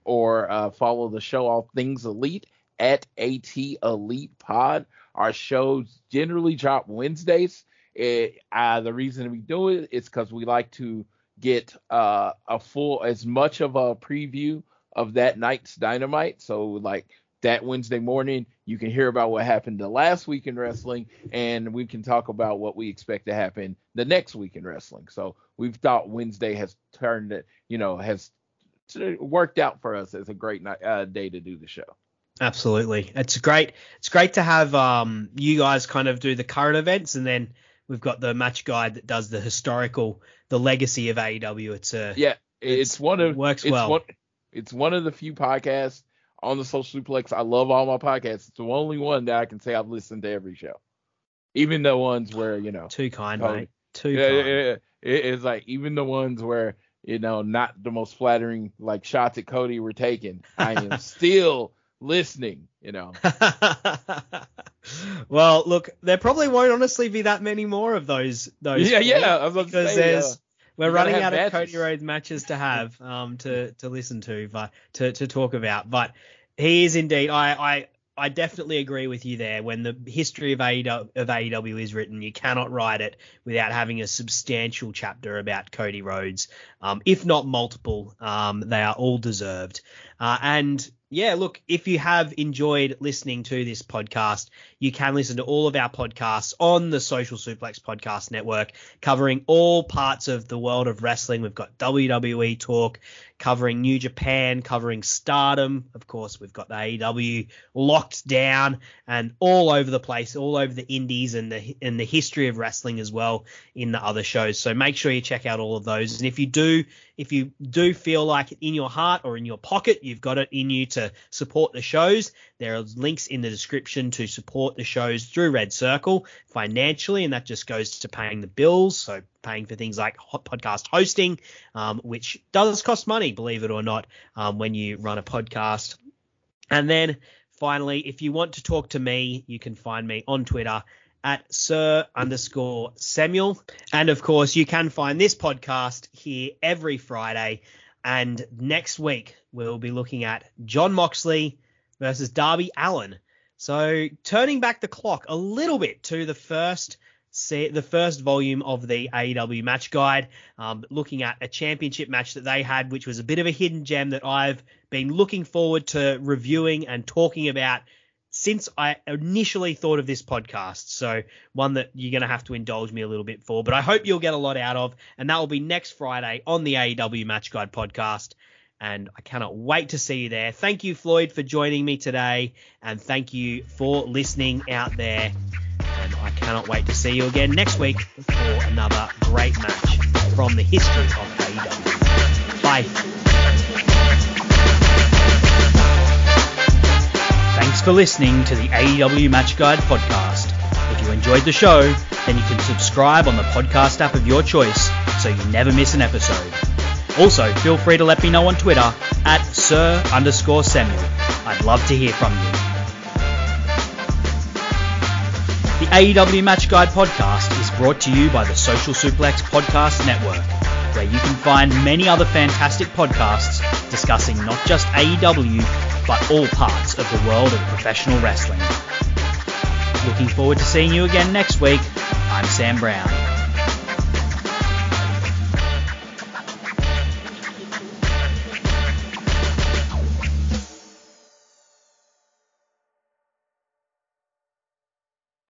S2: or uh, follow the show All Things Elite at AT Elite Pod. Our shows generally drop Wednesdays. It, uh, the reason we do it is because we like to get uh, a full, as much of a preview of that night's Dynamite. So, like that Wednesday morning, you can hear about what happened the last week in wrestling, and we can talk about what we expect to happen the next week in wrestling. So, we've thought Wednesday has turned it, you know, has it worked out for us as a great night, uh, day to do the show.
S1: Absolutely, it's great. It's great to have um, you guys kind of do the current events, and then we've got the match guide that does the historical, the legacy of AEW. It's a
S2: yeah, it's, it's one of
S1: works
S2: it's
S1: well.
S2: One, it's one of the few podcasts on the Social Suplex. I love all my podcasts. It's the only one that I can say I've listened to every show, even the ones where you know
S1: too kind, mate. Too yeah, kind.
S2: Yeah, it's like even the ones where you know, not the most flattering like shots at Cody were taken. I am still listening, you know.
S1: well, look, there probably won't honestly be that many more of those those.
S2: Yeah, yeah, because
S1: say, there's uh, we're running out matches. of Cody Rhodes matches to have um to to listen to but to to talk about. But he is indeed I I I definitely agree with you there. When the history of AEW, of AEW, is written, you cannot write it without having a substantial chapter about Cody Rhodes, um, if not multiple. Um, they are all deserved. Uh, and yeah, look, if you have enjoyed listening to this podcast, you can listen to all of our podcasts on the Social Suplex Podcast Network, covering all parts of the world of wrestling. We've got WWE talk, covering New Japan, covering Stardom. Of course, we've got the AEW locked down and all over the place, all over the indies and the and the history of wrestling as well in the other shows. So make sure you check out all of those. And if you do, if you do feel like in your heart or in your pocket you've got it in you to support the shows, there are links in the description to support the shows through Red Circle financially, and that just goes to paying the bills. So paying for things like podcast hosting, um, which does cost money, believe it or not, um, when you run a podcast. And then finally, if you want to talk to me, you can find me on Twitter at Sir underscore Samuel. And of course, you can find this podcast here every Friday. And next week, we'll be looking at Jon Moxley versus Darby Allin. So turning back the clock a little bit to the first the first volume of the AEW match guide, um, looking at a championship match that they had, which was a bit of a hidden gem that I've been looking forward to reviewing and talking about since I initially thought of this podcast. So one that you're going to have to indulge me a little bit for, but I hope you'll get a lot out of. And that will be next Friday on the AEW Match Guide podcast. And I cannot wait to see you there. Thank you, Floyd, for joining me today. And thank you for listening out there. And I cannot wait to see you again next week for another great match from the history of AEW. Bye. For listening to the AEW Match Guide podcast. If you enjoyed the show, then you can subscribe on the podcast app of your choice so you never miss an episode. Also, feel free to let me know on Twitter at Sir underscore Samuel. I'd love to hear from you. The AEW Match Guide podcast is brought to you by the Social Suplex Podcast Network, where you can find many other fantastic podcasts discussing not just AEW, but all parts of the world of professional wrestling. Looking forward to seeing you again next week. I'm Sam Brown.